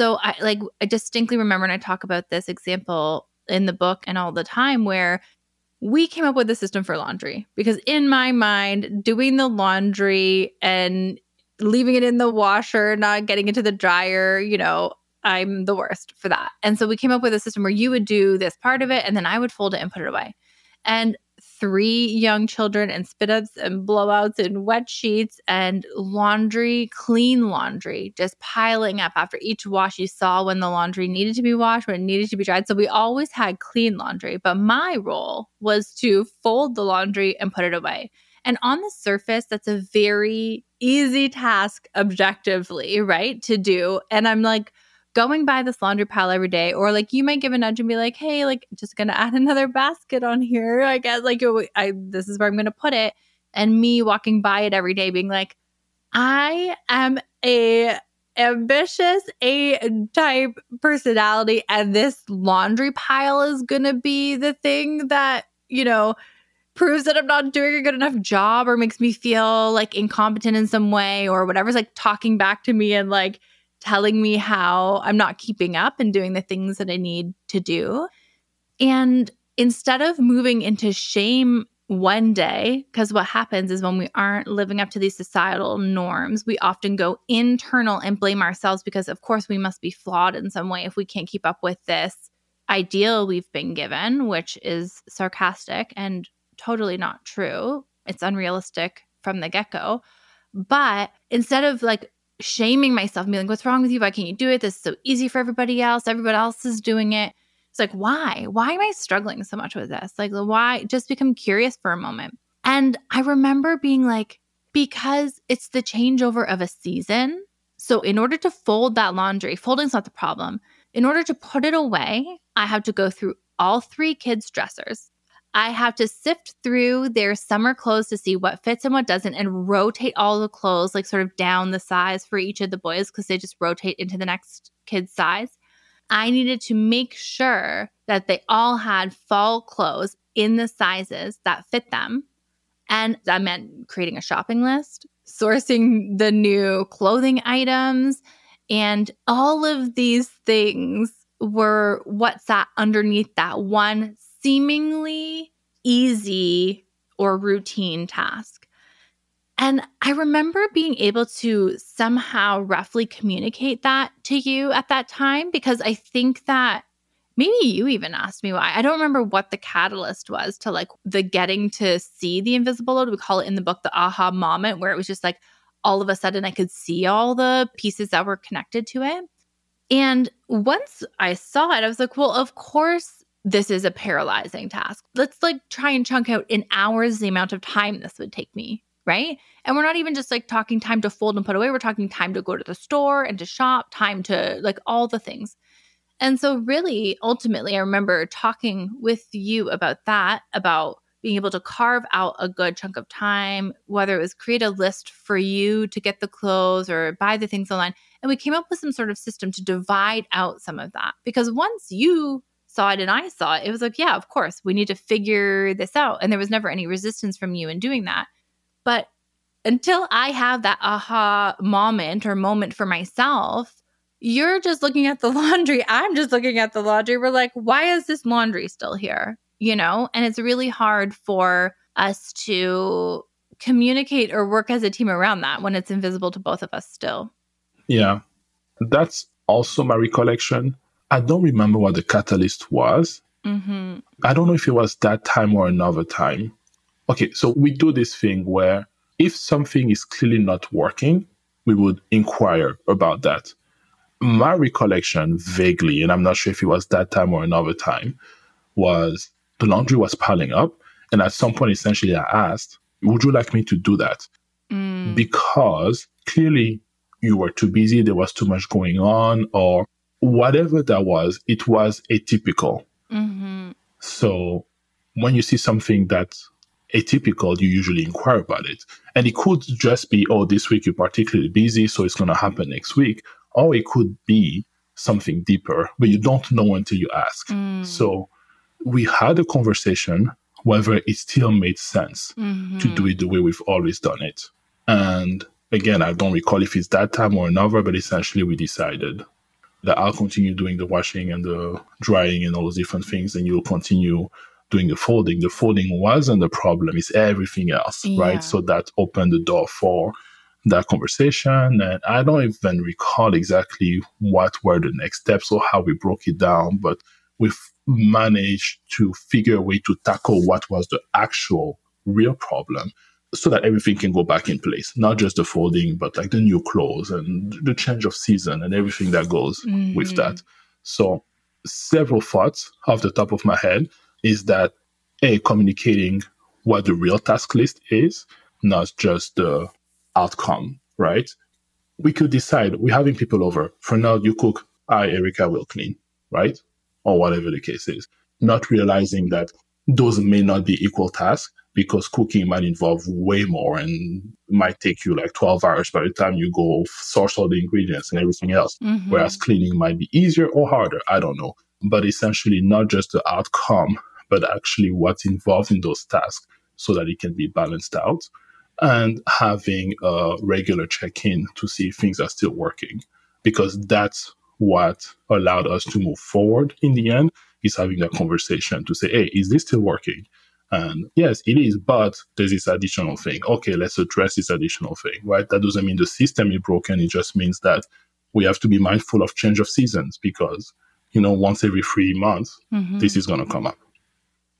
So I like, I distinctly remember, and I talk about this example in the book and all the time where we came up with a system for laundry because in my mind, doing the laundry and leaving it in the washer, not getting into the dryer, you know, I'm the worst for that. And so we came up with a system where you would do this part of it and then I would fold it and put it away and three young children and spit ups and blowouts and wet sheets and laundry, clean laundry, just piling up after each wash. You saw when the laundry needed to be washed, when it needed to be dried. So we always had clean laundry. But my role was to fold the laundry and put it away. And on the surface, that's a very easy task objectively, right? To do. And I'm like, going by this laundry pile every day, or like you might give a nudge and be like, hey, like just gonna add another basket on here. I guess like I this is where I'm gonna put it. And me walking by it every day being like, I am a ambitious A type personality, and this laundry pile is gonna be the thing that, you know, proves that I'm not doing a good enough job or makes me feel like incompetent in some way or whatever's like talking back to me and like telling me how I'm not keeping up and doing the things that I need to do. And instead of moving into shame one day, because what happens is when we aren't living up to these societal norms, we often go internal and blame ourselves because, of course, we must be flawed in some way if we can't keep up with this ideal we've been given, which is sarcastic and totally not true. It's unrealistic from the get go. But instead of like shaming myself being like, what's wrong with you? Why can't you do it? This is so easy for everybody else. Everybody else is doing it. It's like, why? Why am I struggling so much with this? Like, why? Just become curious for a moment. And I remember being like, because it's the changeover of a season. So, in order to fold that laundry, folding's not the problem. In order to put it away, I have to go through all three kids' dressers. I have to sift through their summer clothes to see what fits and what doesn't and rotate all the clothes, like sort of down the size for each of the boys because they just rotate into the next kid's size. I needed to make sure that they all had fall clothes in the sizes that fit them. And that meant creating a shopping list, sourcing the new clothing items, and all of these things were what sat underneath that one seemingly easy or routine task. And I remember being able to somehow roughly communicate that to you at that time because I think that maybe you even asked me why. I don't remember what the catalyst was to like the getting to see the invisible load. We call it in the book the aha moment, where it was just like all of a sudden I could see all the pieces that were connected to it. And once I saw it, I was like, well, of course this is a paralyzing task. Let's like try and chunk out in hours the amount of time this would take me, right? And we're not even just like talking time to fold and put away, we're talking time to go to the store and to shop, time to like all the things. And so, really, ultimately, I remember talking with you about that, about being able to carve out a good chunk of time, whether it was create a list for you to get the clothes or buy the things online. And we came up with some sort of system to divide out some of that. Because once you saw it and I saw it, it was like, yeah, of course, we need to figure this out. And there was never any resistance from you in doing that. But until I have that aha moment or moment for myself, you're just looking at the laundry. I'm just looking at the laundry. We're like, why is this laundry still here? You know, and it's really hard for us to communicate or work as a team around that when it's invisible to both of us still.
Yeah. That's also my recollection. I don't remember what the catalyst was. Mm-hmm. I don't know if it was that time or another time. Okay, so we do this thing where if something is clearly not working, we would inquire about that. My recollection, vaguely, and I'm not sure if it was that time or another time, was the laundry was piling up. And at some point, essentially, I asked, Would you like me to do that? Mm. Because clearly you were too busy, there was too much going on, or whatever that was, it was atypical. Mm-hmm. So when you see something that's atypical, you usually inquire about it. And it could just be, oh, this week you're particularly busy, so it's going to happen next week. Or it could be something deeper, but you don't know until you ask. Mm. So we had a conversation whether it still made sense mm-hmm. to do it the way we've always done it. And again, I don't recall if it's that time or another, but essentially we decided that I'll continue doing the washing and the drying and all those different things, and you'll continue doing the folding. The folding wasn't the problem, it's everything else, yeah. right? So that opened the door for that conversation. And I don't even recall exactly what were the next steps or how we broke it down, but we've managed to figure a way to tackle what was the actual real problem so that everything can go back in place, not just the folding, but like the new clothes and the change of season and everything that goes mm-hmm. with that. So, several thoughts off the top of my head is that a communicating what the real task list is, not just the outcome, right? We could decide we're having people over. For now, you cook, I, Erica, will clean, right? Or whatever the case is. Not realizing that those may not be equal tasks because cooking might involve way more and might take you like 12 hours by the time you go source all the ingredients and everything else. Mm-hmm. Whereas cleaning might be easier or harder. I don't know. But essentially, not just the outcome, but actually what's involved in those tasks so that it can be balanced out and having a regular check in to see if things are still working. Because that's what allowed us to move forward in the end is having that conversation to say, hey, is this still working? And yes, it is, but there's this additional thing. Okay, let's address this additional thing, right? That doesn't mean the system is broken. It just means that we have to be mindful of change of seasons because, you know, once every three months, mm-hmm. this is going to come up.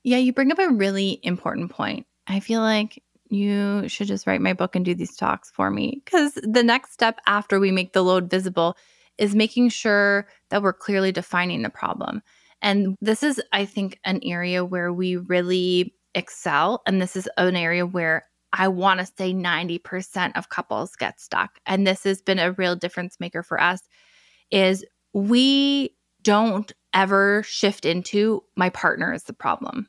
Yeah, you bring up a really important point. I feel like you should just write my book and do these talks for me because the next step after we make the load visible is making sure that we're clearly defining the problem. And this is, I think, an area where we really excel. And this is an area where I want to say 90% of couples get stuck. And this has been a real difference maker for us is we don't ever shift into my partner is the problem.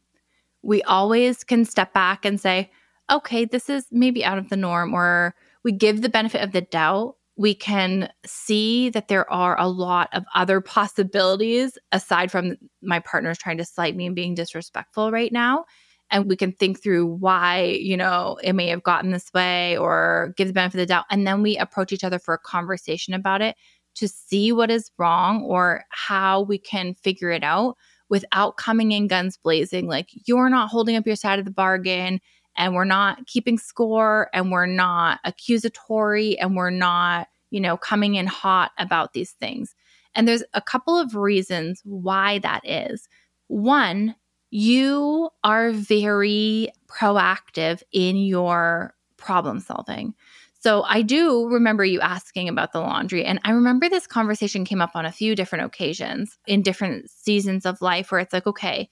We always can step back and say, okay, this is maybe out of the norm, or we give the benefit of the doubt. We can see that there are a lot of other possibilities aside from my partner's trying to slight me and being disrespectful right now and we can think through why, you know, it may have gotten this way or give the benefit of the doubt. And then we approach each other for a conversation about it to see what is wrong or how we can figure it out without coming in guns blazing. Like, you're not holding up your side of the bargain and we're not keeping score and we're not accusatory and we're not, you know, coming in hot about these things. And there's a couple of reasons why that is. One, you are very proactive in your problem solving. So I do remember you asking about the laundry. And I remember this conversation came up on a few different occasions in different seasons of life where it's like, okay,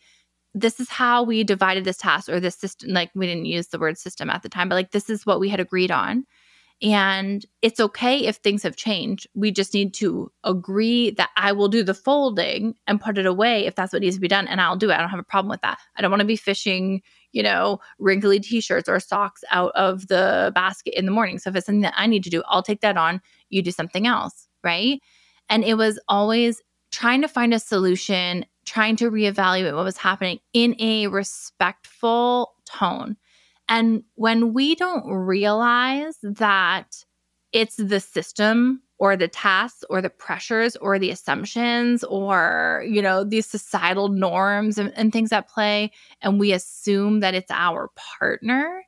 this is how we divided this task or this system. Like we didn't use the word system at the time, but like this is what we had agreed on. And it's okay if things have changed. We just need to agree that I will do the folding and put it away if that's what needs to be done. And I'll do it. I don't have a problem with that. I don't want to be fishing, you know, wrinkly t shirts or socks out of the basket in the morning. So if it's something that I need to do, I'll take that on. You do something else. Right. And it was always trying to find a solution, trying to reevaluate what was happening in a respectful tone. And when we don't realize that it's the system or the tasks or the pressures or the assumptions or you know these societal norms and, and, things at play and we assume that it's our partner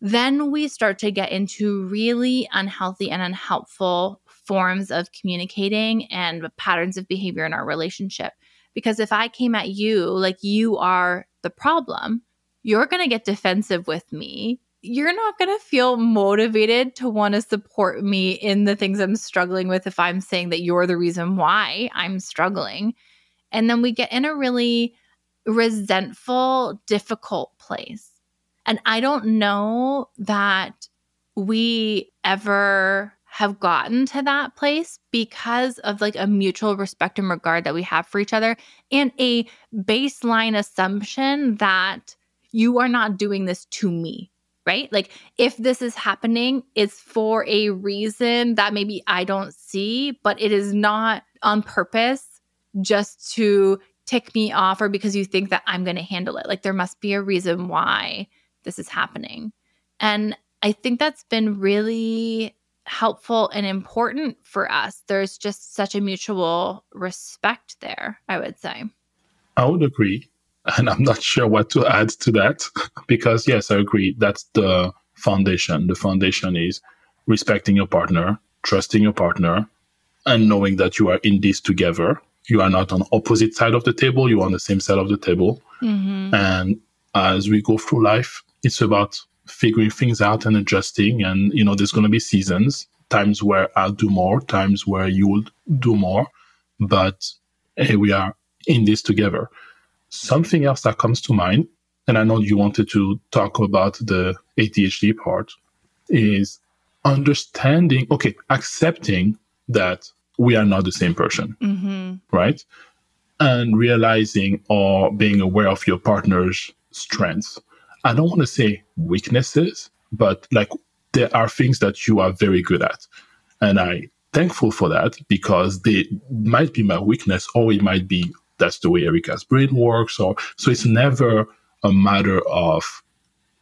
then we start to get into really unhealthy and unhelpful forms of communicating and patterns of behavior in our relationship. Because if i came at you like you are the problem you're going to get defensive with me you're not going to feel motivated to want to support me in the things I'm struggling with if I'm saying that you're the reason why I'm struggling. And then we get in a really resentful, difficult place. And I don't know that we ever have gotten to that place because of like a mutual respect and regard that we have for each other and a baseline assumption that you are not doing this to me right? Like if this is happening, it's for a reason that maybe I don't see, but it is not on purpose just to tick me off or because you think that I'm going to handle it. Like there must be a reason why this is happening. And I think that's been really helpful and important for us. There's just such a mutual respect there, I would say.
I would agree. And I'm not sure what to add to that because, yes, I agree. That's the foundation. The foundation is respecting your partner, trusting your partner, and knowing that you are in this together. You are not on opposite side of the table. You are on the same side of the table. Mm-hmm. And as we go through life, it's about figuring things out and adjusting. And, you know, there's going to be seasons, times where I'll do more, times where you will do more. But hey, we are in this together. Something else that comes to mind, and I know you wanted to talk about the ADHD part, is understanding, okay, accepting that we are not the same person, mm-hmm. right? And realizing or being aware of your partner's strengths. I don't want to say weaknesses, but like there are things that you are very good at. And I thankful for that because they might be my weakness or it might be that's the way Erica's brain works. Or so it's never a matter of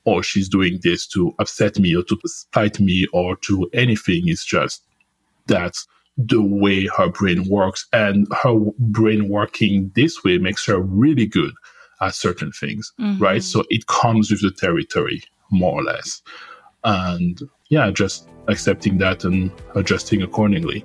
oh she's doing this to upset me or to spite me or to anything. It's just that's the way her brain works, and her brain working this way makes her really good at certain things, mm-hmm. right? So it comes with the territory, more or less. And yeah, just accepting that and adjusting accordingly.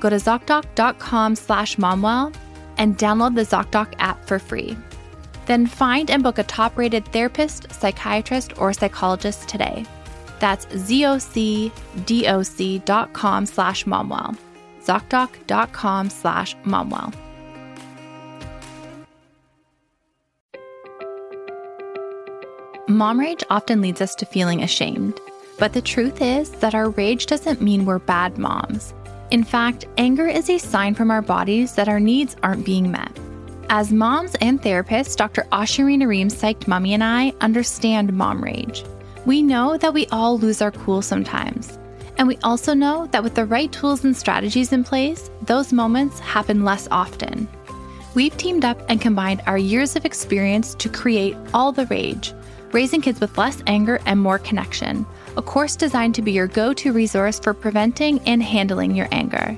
Go to ZocDoc.com slash momwell and download the ZocDoc app for free. Then find and book a top rated therapist, psychiatrist, or psychologist today. That's zocdoc.com slash momwell. ZocDoc.com slash momwell. Mom rage often leads us to feeling ashamed. But the truth is that our rage doesn't mean we're bad moms. In fact, anger is a sign from our bodies that our needs aren't being met. As moms and therapists, Dr. Ashurina Ream Psyched Mommy and I understand mom rage. We know that we all lose our cool sometimes. And we also know that with the right tools and strategies in place, those moments happen less often. We've teamed up and combined our years of experience to create All the Rage Raising Kids with Less Anger and More Connection, a course designed to be your go to resource for preventing and handling your anger.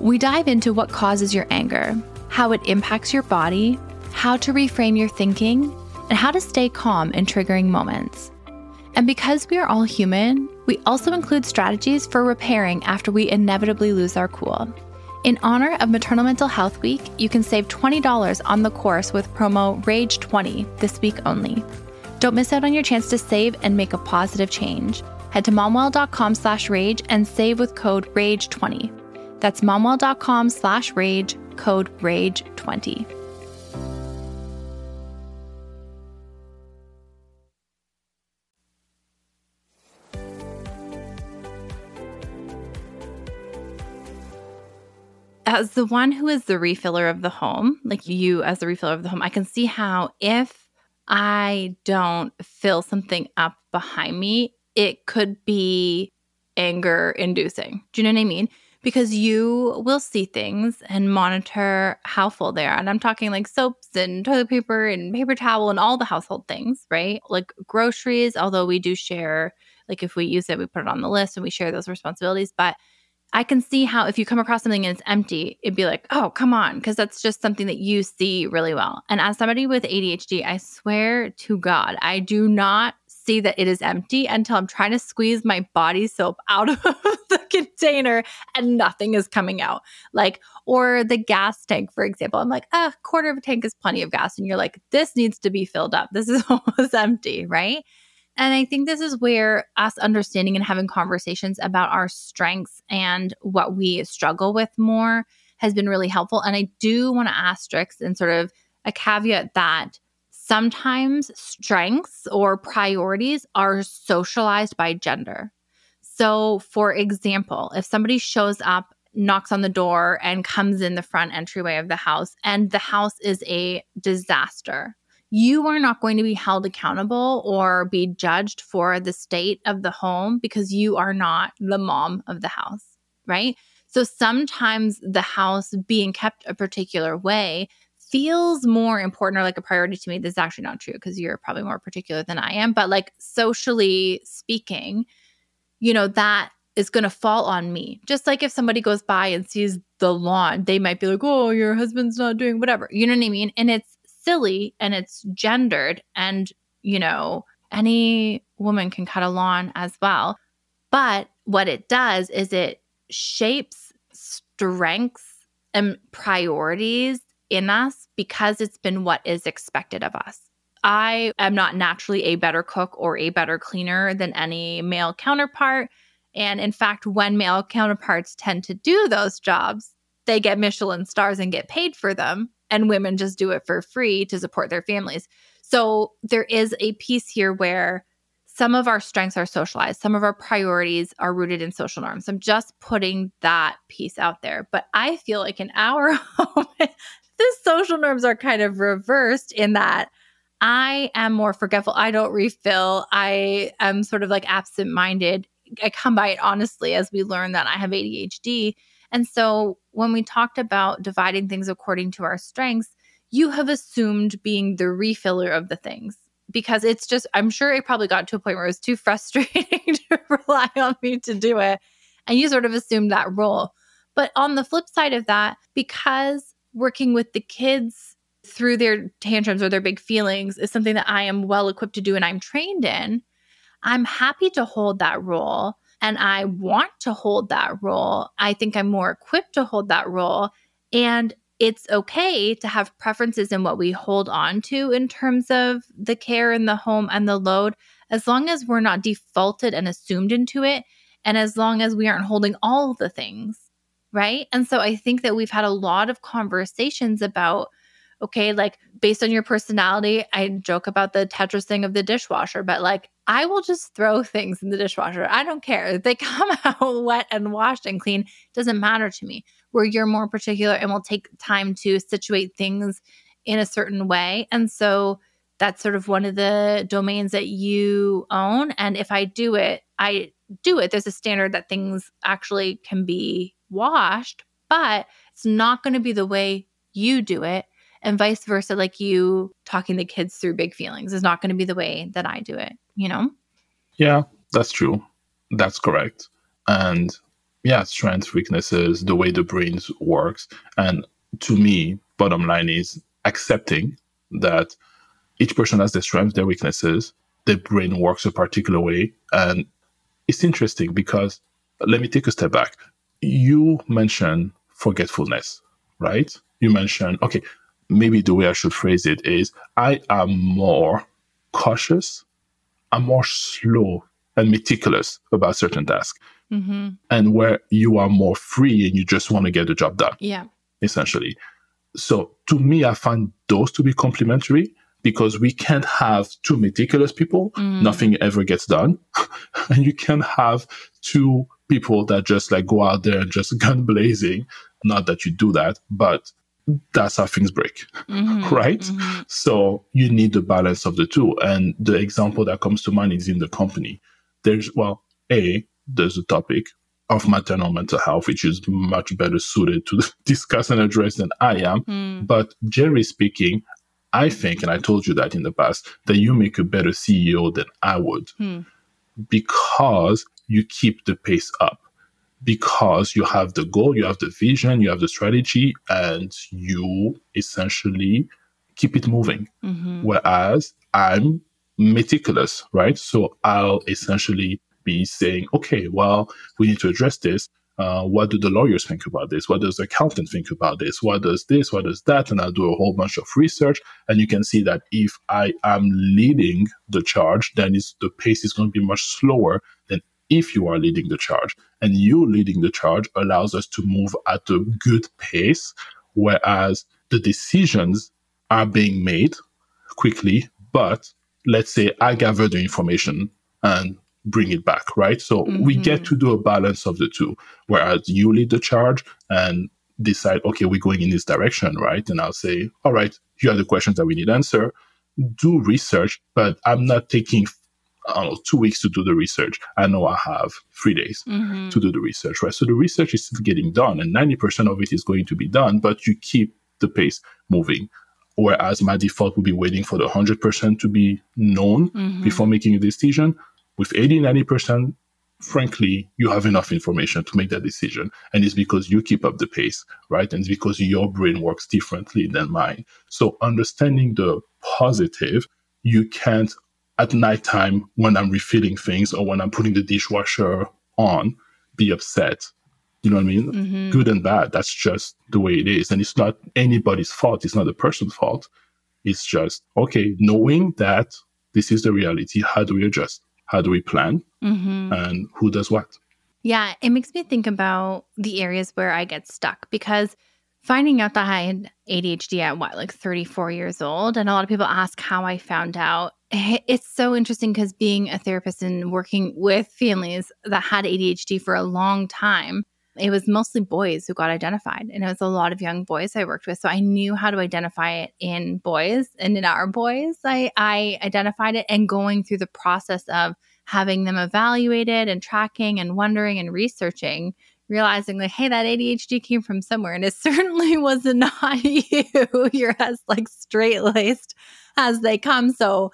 We dive into what causes your anger, how it impacts your body, how to reframe your thinking, and how to stay calm in triggering moments. And because we are all human, we also include strategies for repairing after we inevitably lose our cool. In honor of Maternal Mental Health Week, you can save $20 on the course with promo RAGE20 this week only. Don't miss out on your chance to save and make a positive change. Head to momwell.com slash rage and save with code RAGE20. That's momwell.com slash rage, code RAGE20. as the one who is the refiller of the home, like you as the refiller of the home, I can see how if I don't fill something up behind me, it could be anger inducing. Do you know what I mean? Because you will see things and monitor how full they are. And I'm talking like soaps and toilet paper and paper towel and all the household things, right? Like groceries, although we do share, like if we use it, we put it on the list and we share those responsibilities. But I can see how if you come across something and it's empty, it'd be like, oh, come on, because that's just something that you see really well. And as somebody with ADHD, I swear to God, I do not see that it is empty until I'm trying to squeeze my body soap out of the container and nothing is coming out. Like, or the gas tank, for example. I'm like, a quarter of a tank is plenty of gas. And you're like, this needs to be filled up. This is almost empty, right? And I think this is where us understanding and having conversations about our strengths and what we struggle with more has been really helpful. And I do want to asterisk and sort of a caveat that sometimes strengths or priorities are socialized by gender. So, for example, if somebody shows up, knocks on the door, and comes in the front entryway of the house, and the house is a disaster, you are not going to be held accountable or be judged for the state of the home because you are not the mom of the house, right? So sometimes the house being kept a particular way feels more important or like a priority to me. This is actually not true because you're probably more particular than I am, but like socially speaking, you know, that is going to fall on me. Just like if somebody goes by and sees the lawn, they might be like, oh, your husband's not doing whatever. You know what I mean? And it's silly and it's gendered and you know any woman can cut a lawn as well but what it does is it shapes strengths and priorities in us because it's been what is expected of us I am not naturally a better cook or a better cleaner than any male counterpart. And in fact, when male counterparts tend to do those jobs, they get Michelin stars and get paid for them and women just do it for free to support their families. So there is a piece here where some of our strengths are socialized, some of our priorities are rooted in social norms. I'm just putting that piece out there. But I feel like in our home, the social norms are kind of reversed in that I am more forgetful. I don't refill. I am sort of like absent minded. I come by it honestly as we learn that I have ADHD. And so when we talked about dividing things according to our strengths, you have assumed being the refiller of the things because it's just, I'm sure it probably got to a point where it was too frustrating to rely on me to do it. And you sort of assumed that role. But on the flip side of that, because working with the kids through their tantrums or their big feelings is something that I am well equipped to do and I'm trained in, I'm happy to hold that role and I want to hold that role. I think I'm more equipped to hold that role. And it's okay to have preferences in what we hold on to in terms of the care in the home and the load, as long as we're not defaulted and assumed into it. And as long as we aren't holding all the things, right? And so I think that we've had a lot of conversations about okay, like based on your personality, I joke about the Tetris thing of the dishwasher, but like I will just throw things in the dishwasher. I don't care. They come out wet and washed and clean, doesn't matter to me. Where you're more particular and will take time to situate things in a certain way. And so that's sort of one of the domains that you own. And if I do it, I do it. There's a standard that things actually can be washed, but it's not going to be the way you do it And vice versa, like you talking the kids through big feelings is not going to be the way that I do it, you know?
Yeah, that's true. That's correct. And yeah, strengths, weaknesses, the way the brain works. And to me, bottom line is accepting that each person has their strengths, their weaknesses, their brain works a particular way. And it's interesting because let me take a step back. You mentioned forgetfulness, right? You mentioned, okay, maybe the way I should phrase it is I am more cautious, I'm more slow and meticulous about certain tasks. Mm-hmm. And where you are more free and you just want to get the job done.
Yeah.
Essentially. So to me, I find those to be complementary because we can't have two meticulous people, mm. nothing ever gets done. and you can have two people that just like go out there and just gun blazing. Not that you do that, but that's how things break, mm-hmm, right? Mm-hmm. So you need the balance of the two. And the example that comes to mind is in the company. There's, well, A, there's a topic of maternal mental health, which is much better suited to discuss and address than I am. Mm. But generally speaking, I think, and I told you that in the past, that you make a better CEO than I would mm. because you keep the pace up because you have the goal, you have the vision, you have the strategy, and you essentially keep it moving. Mm-hmm. Whereas I'm meticulous, right? So I'll essentially be saying, okay, well, we need to address this. Uh, what do the lawyers think about this? What does the accountant think about this? What does this? What does that? And I'll do a whole bunch of research. And you can see that if I am leading the charge, then the pace is going to be much slower than if you are leading the charge. And you leading the charge allows us to move at a good pace, whereas the decisions are being made quickly. But let's say I gather the information and bring it back, right? So mm-hmm. we get to do a balance of the two, whereas you lead the charge and decide, okay, we're going in this direction, right? And I'll say, all right, here are the questions that we need answer. Do research, but I'm not taking I don't know, two weeks to do the research. I know I have three days mm-hmm. to do the research, right? So the research is getting done and 90% of it is going to be done, but you keep the pace moving. Whereas my default would be waiting for the 100% to be known mm-hmm. before making a decision. With 80, 90%, frankly, you have enough information to make that decision. And it's because you keep up the pace, right? And it's because your brain works differently than mine. So understanding the positive, you can't at nighttime when I'm refilling things or when I'm putting the dishwasher on be upset. You know what I mean? Mm-hmm. Good and bad. That's just the way it is. And it's not anybody's fault. It's not the person's fault. It's just, okay, knowing that this is the reality, how do we adjust? How do we plan? Mm-hmm. And who does what?
Yeah, it makes me think about the areas where I get stuck because finding out that I had ADHD at what, like 34 years old, and a lot of people ask how I found out. Eh, it's so interesting because being a therapist and working with families that had ADHD for a long time, it was mostly boys who got identified. And it was a lot of young boys I worked with. So I knew how to identify it in boys and in our boys. I, I identified it and going through the process of having them evaluated and tracking and wondering and researching realizing like, hey, that ADHD came from somewhere. And it certainly was not you. You're as like straight laced as they come. So,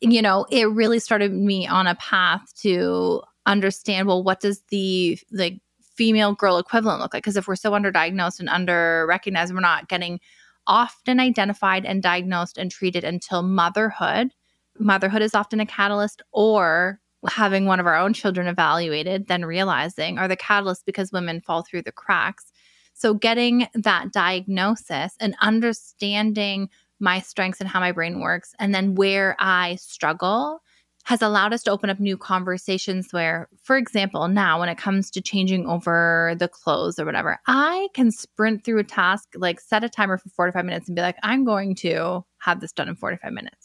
you know, it really started me on a path to understand, well, what does the like female girl equivalent look like? Because if we're so underdiagnosed and under recognized, we're not getting often identified and diagnosed and treated until motherhood. Motherhood is often a catalyst, or having one of our own children evaluated, then realizing are the catalyst because women fall through the cracks. So, getting that diagnosis and understanding my strengths and how my brain works, and then where I struggle has allowed us to open up new conversations where, for example, now when it comes to changing over the clothes or whatever, I can sprint through a task, like set a timer for 45 minutes and be like, I'm going to have this done in 45 minutes.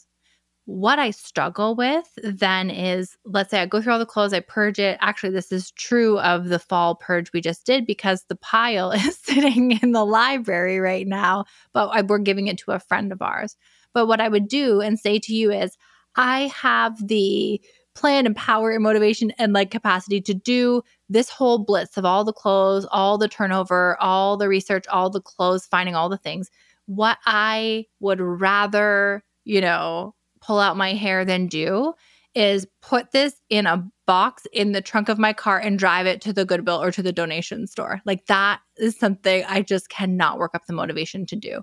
What I struggle with then is let's say I go through all the clothes, I purge it. Actually, this is true of the fall purge we just did because the pile is sitting in the library right now, but I, we're giving it to a friend of ours. But what I would do and say to you is, I have the plan and power and motivation and like capacity to do this whole blitz of all the clothes, all the turnover, all the research, all the clothes, finding all the things what I would rather, you know, pull out my hair than do is put this in a box in the trunk of my car and drive it to the Goodwill or to the donation store. Like that is something I just cannot work up the motivation to do.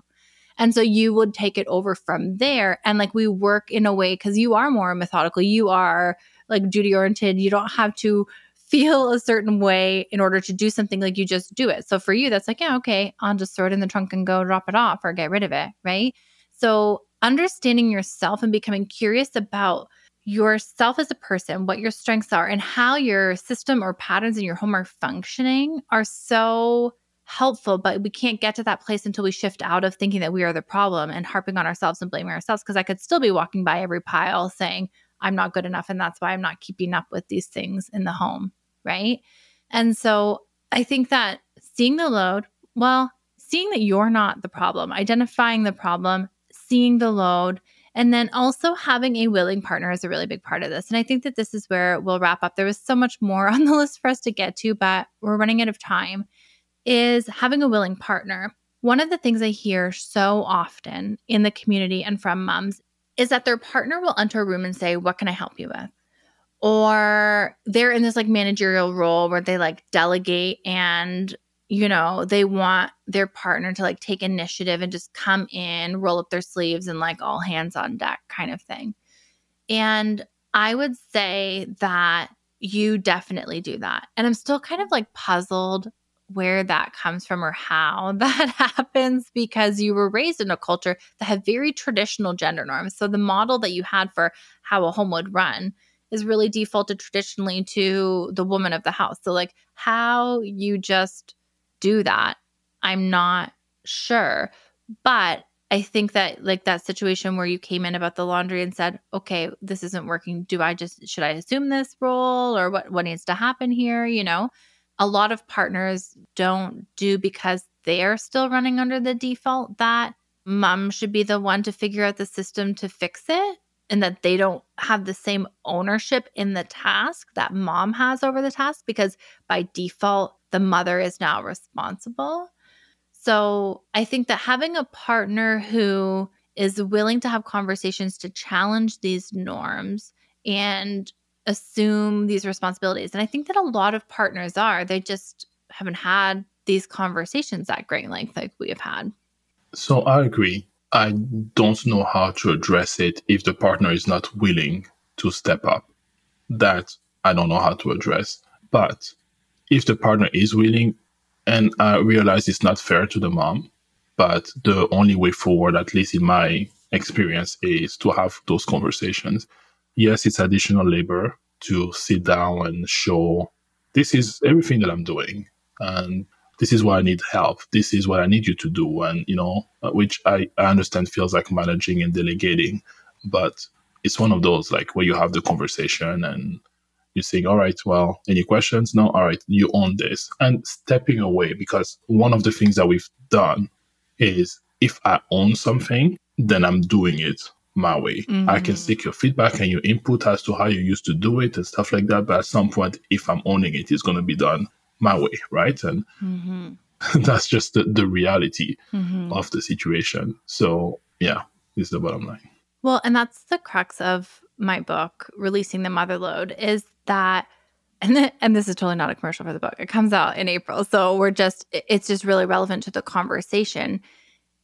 And so you would take it over from there. And like we work in a way because you are more methodical, you are like duty oriented, you don't have to feel a certain way in order to do something like you just do it. So for you, that's like, yeah, okay, I'll just throw it in the trunk and go drop it off or get rid of it. Right. So understanding yourself and becoming curious about yourself as a person, what your strengths are, and how your system or patterns in your home are functioning are so helpful. But we can't get to that place until we shift out of thinking that we are the problem and harping on ourselves and blaming ourselves. Because I could still be walking by every pile saying, I'm not good enough. And that's why I'm not keeping up with these things in the home. Right. And so I think that seeing the load, well, seeing that you're not the problem, identifying the problem, seeing the load, and then also having a willing partner is a really big part of this. And I think that this is where we'll wrap up. There was so much more on the list for us to get to, but we're running out of time. Is having a willing partner. One of the things I hear so often in the community and from moms is that their partner will enter a room and say, What can I help you with? Or they're in this like managerial role where they like delegate and you know, they want their partner to like take initiative and just come in, roll up their sleeves, and like all hands on deck kind of thing. And I would say that you definitely do that. And I'm still kind of like puzzled where that comes from or how that happens because you were raised in a culture that had very traditional gender norms. So the model that you had for how a home would run is really defaulted traditionally to the woman of the house. So, like, how you just do that. I'm not sure. But I think that like that situation where you came in about the laundry and said, "Okay, this isn't working. Do I just should I assume this role or what what needs to happen here?" you know? A lot of partners don't do because they're still running under the default that mom should be the one to figure out the system to fix it and that they don't have the same ownership in the task that mom has over the task because by default the mother is now responsible. So I think that having a partner who is willing to have conversations to challenge these norms and assume these responsibilities. And I think that a lot of partners are, they just haven't had these conversations at great length like we have had.
So I agree. I don't know how to address it if the partner is not willing to step up. That I don't know how to address. But if the partner is willing, and I realize it's not fair to the mom, but the only way forward, at least in my experience, is to have those conversations. Yes, it's additional labor to sit down and show this is everything that I'm doing. And this is why I need help. This is what I need you to do. And, you know, uh, which I, I understand feels like managing and delegating, but it's one of those like where you have the conversation and you're saying, all right, well, any questions? No, all right, you own this. And stepping away, because one of the things that we've done is if I own something, then I'm doing it my way. Mm-hmm. I can mm-hmm. seek your feedback and your input as to how you used to do it and stuff like that. But at some point, if I'm owning it, it's going to be done my way, right? And mm-hmm. that's just the, the reality mm-hmm. of the situation. So, yeah, is the bottom line.
Well, and that's the crux of my book, Releasing the Motherload, is that and and this is totally not a commercial for the book. It comes out in April. So we're just it's just really relevant to the conversation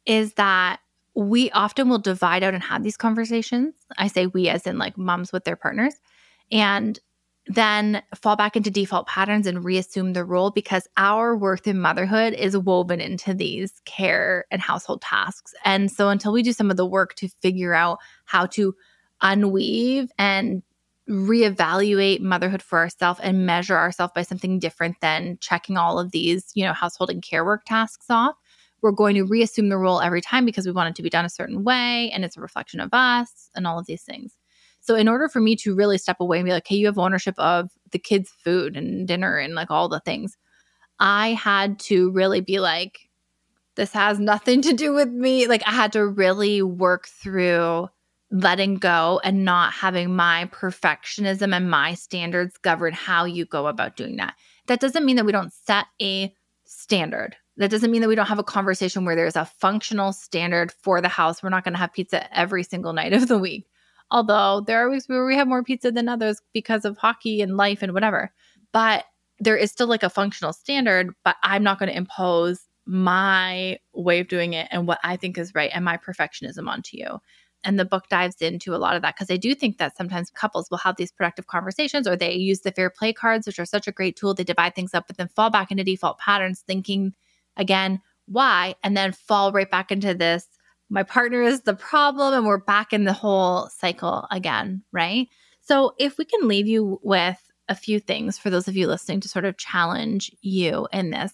is that we often will divide out and have these conversations. I say we as in like moms with their partners. And then fall back into default patterns and reassume the role because our worth in motherhood is woven into these care and household tasks. And so until we do some of the work to figure out how to unweave and reevaluate motherhood for ourselves and measure ourselves by something different than checking all of these, you know, household and care work tasks off. We're going to reassume the role every time because we want it to be done a certain way and it's a reflection of us and all of these things. So, in order for me to really step away and be like, hey, you have ownership of the kids' food and dinner and like all the things, I had to really be like, this has nothing to do with me. Like, I had to really work through letting go and not having my perfectionism and my standards govern how you go about doing that. That doesn't mean that we don't set a standard. That doesn't mean that we don't have a conversation where there's a functional standard for the house. We're not going to have pizza every single night of the week. Although there are weeks where we have more pizza than others because of hockey and life and whatever. But there is still like a functional standard, but I'm not going to impose my way of doing it and what I think is right and my perfectionism onto you. And the book dives into a lot of that because I do think that sometimes couples will have these productive conversations or they use the fair play cards, which are such a great tool. They divide things up, but then fall back into default patterns, thinking again, why? And then fall right back into this my partner is the problem, and we're back in the whole cycle again, right? So, if we can leave you with a few things for those of you listening to sort of challenge you in this,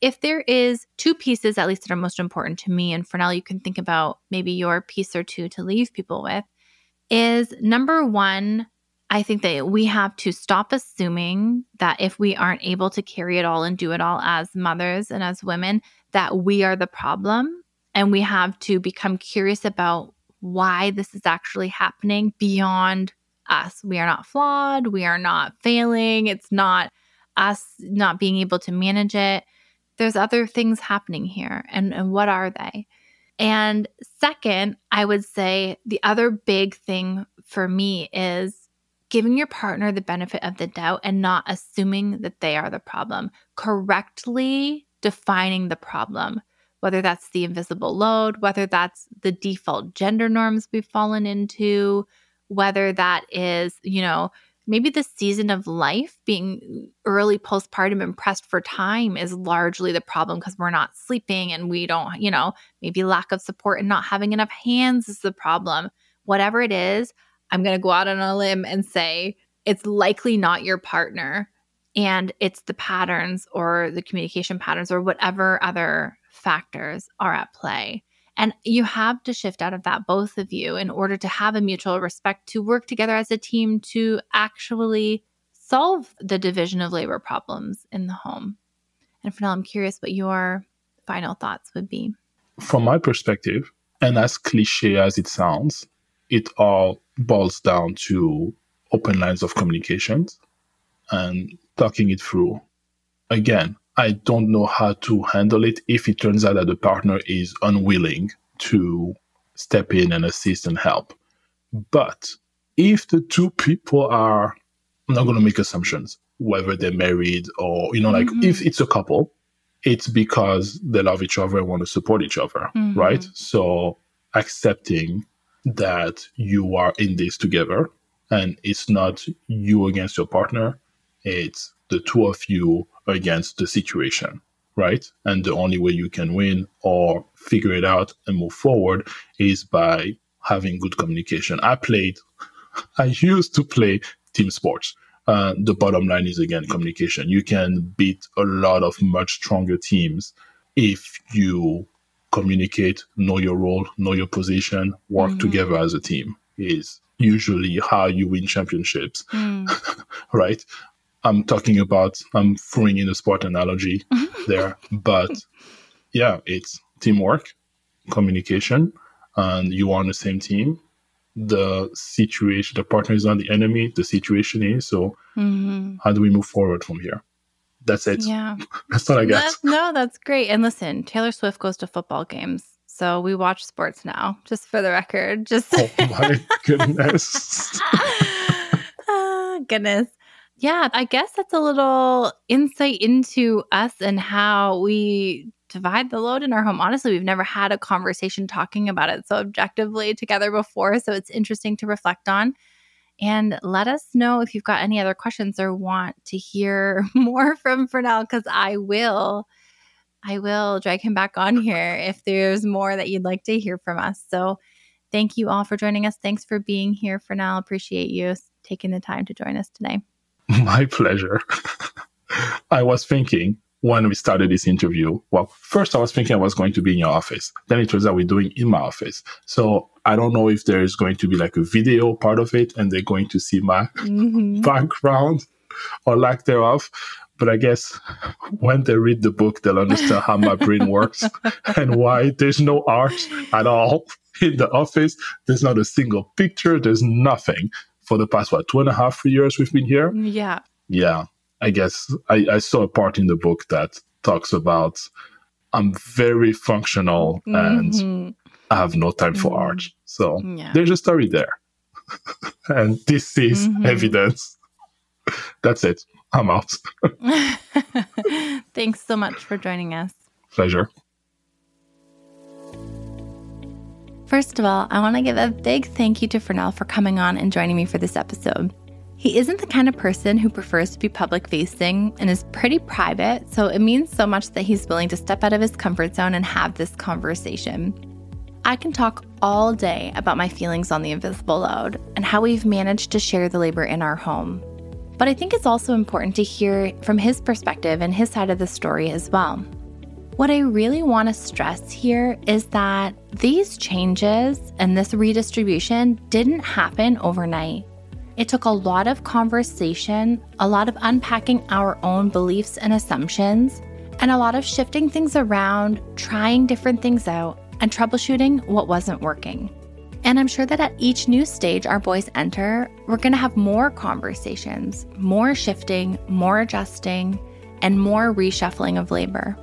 if there is two pieces at least that are most important to me and for now you can think about maybe your piece or two to leave people with is number 1 I think that we have to stop assuming that if we aren't able to carry it all and do it all as mothers and as women that we are the problem and we have to become curious about why this is actually happening beyond us. We are not flawed, we are not failing, it's not us not being able to manage it there's other things happening here. And, and what are they? And second, I would say the other big thing for me is giving your partner the benefit of the doubt and not assuming that they are the problem, correctly defining the problem, whether that's the invisible load, whether that's the default gender norms we've fallen into, whether that is, you know, maybe the season of life being early postpartum and pressed for time is largely the problem because we're not sleeping and we don't, you know, maybe lack of support and not having enough hands is the problem. Whatever it is, I'm going to go out on a limb and say it's likely not your partner and it's the patterns or the communication patterns or whatever other factors are at play. And you have to shift out of that, both of you, in order to have a mutual respect to work together as a team to actually solve the division of labor problems in the home. And now, I'm curious what your final thoughts would be.
From my perspective, and as cliche as it sounds, it all boils down to open lines of communications and talking it through. Again, I don't know how to handle it if it turns out that the partner is unwilling to step in and assist and help. But if the two people are, I'm not going to make assumptions, whether they're married or, you know, like mm-hmm. if it's a couple, it's because they love each other and want to support each other, mm-hmm. right? So accepting that you are in this together and it's not you against your partner, it's the two of you against the situation, right? And the only way you can win or figure it out and move forward is by having good communication. I played, I used to play team sports. Uh, the bottom line is again communication. You can beat a lot of much stronger teams if you communicate, know your role, know your position, work mm-hmm. together as a team is usually how you win championships, mm. right? I'm talking about, I'm throwing in a sport analogy there, but yeah, it's teamwork, communication, and you are on the same team. The situation, the partner is not the enemy, the situation is. So, mm-hmm. how do we move forward from here? That's it.
Yeah.
that's what I.
That's, no, that's great. And listen, Taylor Swift goes to football games. So we watch sports now, just for the record. Just
oh my goodness.
oh, goodness. Yeah, I guess that's a little insight into us and how we divide the load in our home. Honestly, we've never had a conversation talking about it so objectively together before. So it's interesting to reflect on. And let us know if you've got any other questions or want to hear more from Frenel, because I will. I will drag him back on here if there's more that you'd like to hear from us. So, thank you all for joining us. Thanks for being here for now. Appreciate you taking the time to join us today.
My pleasure. I was thinking when we started this interview, well, first I was thinking I was going to be in your office. Then it turns out we're doing in my office. So I don't know if there is going to be like a video part of it and they're going to see my mm-hmm. background or lack thereof. But I guess when they read the book, they'll understand how my brain works and why there's no art at all in the office. There's not a single picture. There's nothing for the past what two and a half three years we've been here.
Yeah.
Yeah. I guess I, I saw a part in the book that talks about I'm very functional and mm-hmm. I have no time for mm-hmm. art. So yeah. there's a story there. and this is mm-hmm. evidence. That's it. I'm out.
Thanks so much for joining us.
Pleasure.
First of all, I want to give a big thank you to Frenel for coming on and joining me for this episode. He isn't the kind of person who prefers to be public facing and is pretty private, so it means so much that he's willing to step out of his comfort zone and have this conversation. I can talk all day about my feelings on the invisible load and how we've managed to share the labor in our home. But I think it's also important to hear from his perspective and his side of the story as well. What I really want to stress here is that these changes and this redistribution didn't happen overnight. It took a lot of conversation, a lot of unpacking our own beliefs and assumptions, and a lot of shifting things around, trying different things out, and troubleshooting what wasn't working. And I'm sure that at each new stage our boys enter, we're going to have more conversations, more shifting, more adjusting, and more reshuffling of labor.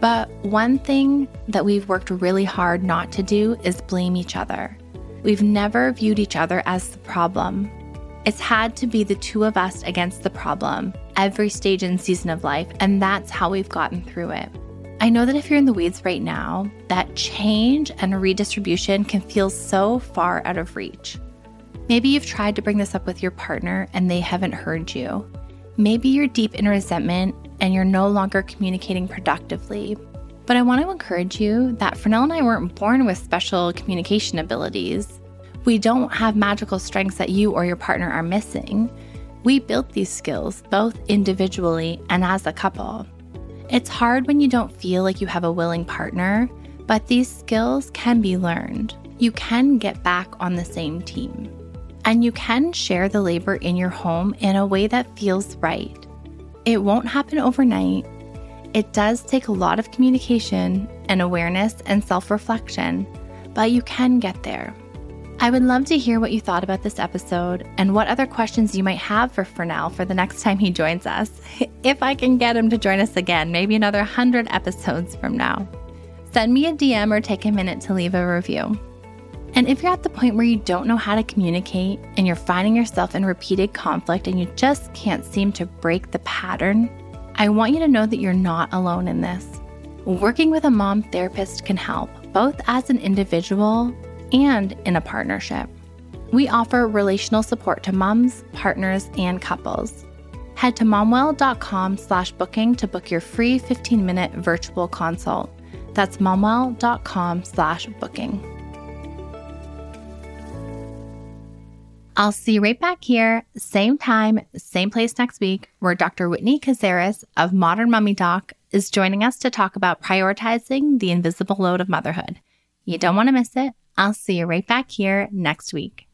But one thing that we've worked really hard not to do is blame each other. We've never viewed each other as the problem. It's had to be the two of us against the problem every stage and season of life, and that's how we've gotten through it. I know that if you're in the weeds right now, that change and redistribution can feel so far out of reach. Maybe you've tried to bring this up with your partner and they haven't heard you. Maybe you're deep in resentment and you're no longer communicating productively. But I want to encourage you that Frenel and I weren't born with special communication abilities. We don't have magical strengths that you or your partner are missing. We built these skills both individually and as a couple. It's hard when you don't feel like you have a willing partner, but these skills can be learned. You can get back on the same team. And you can share the labor in your home in a way that feels right. It won't happen overnight. It does take a lot of communication and awareness and self reflection, but you can get there. I would love to hear what you thought about this episode and what other questions you might have for Frenel for the next time he joins us. If I can get him to join us again, maybe another 100 episodes from now. Send me a DM or take a minute to leave a review. And if you're at the point where you don't know how to communicate and you're finding yourself in repeated conflict and you just can't seem to break the pattern, I want you to know that you're not alone in this. Working with a mom therapist can help, both as an individual and in a partnership. We offer relational support to moms, partners, and couples. Head to momwell.com slash booking to book your free 15-minute virtual consult. That's momwell.com slash booking. I'll see you right back here, same time, same place next week, where Dr. Whitney Casares of Modern Mommy Doc is joining us to talk about prioritizing the invisible load of motherhood. You don't want to miss it. I'll see you right back here next week.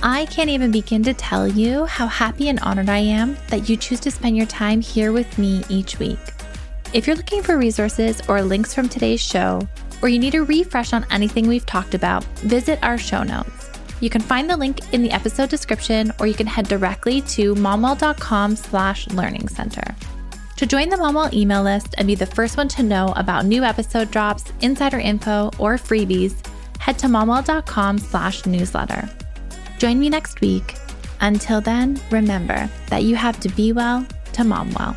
I can't even begin to tell you how happy and honored I am that you choose to spend your time here with me each week. If you're looking for resources or links from today's show, or you need a refresh on anything we've talked about, visit our show notes. You can find the link in the episode description, or you can head directly to momwell.com slash learning center. To join the Momwell email list and be the first one to know about new episode drops, insider info, or freebies, head to momwell.com slash newsletter. Join me next week. Until then, remember that you have to be well to mom well.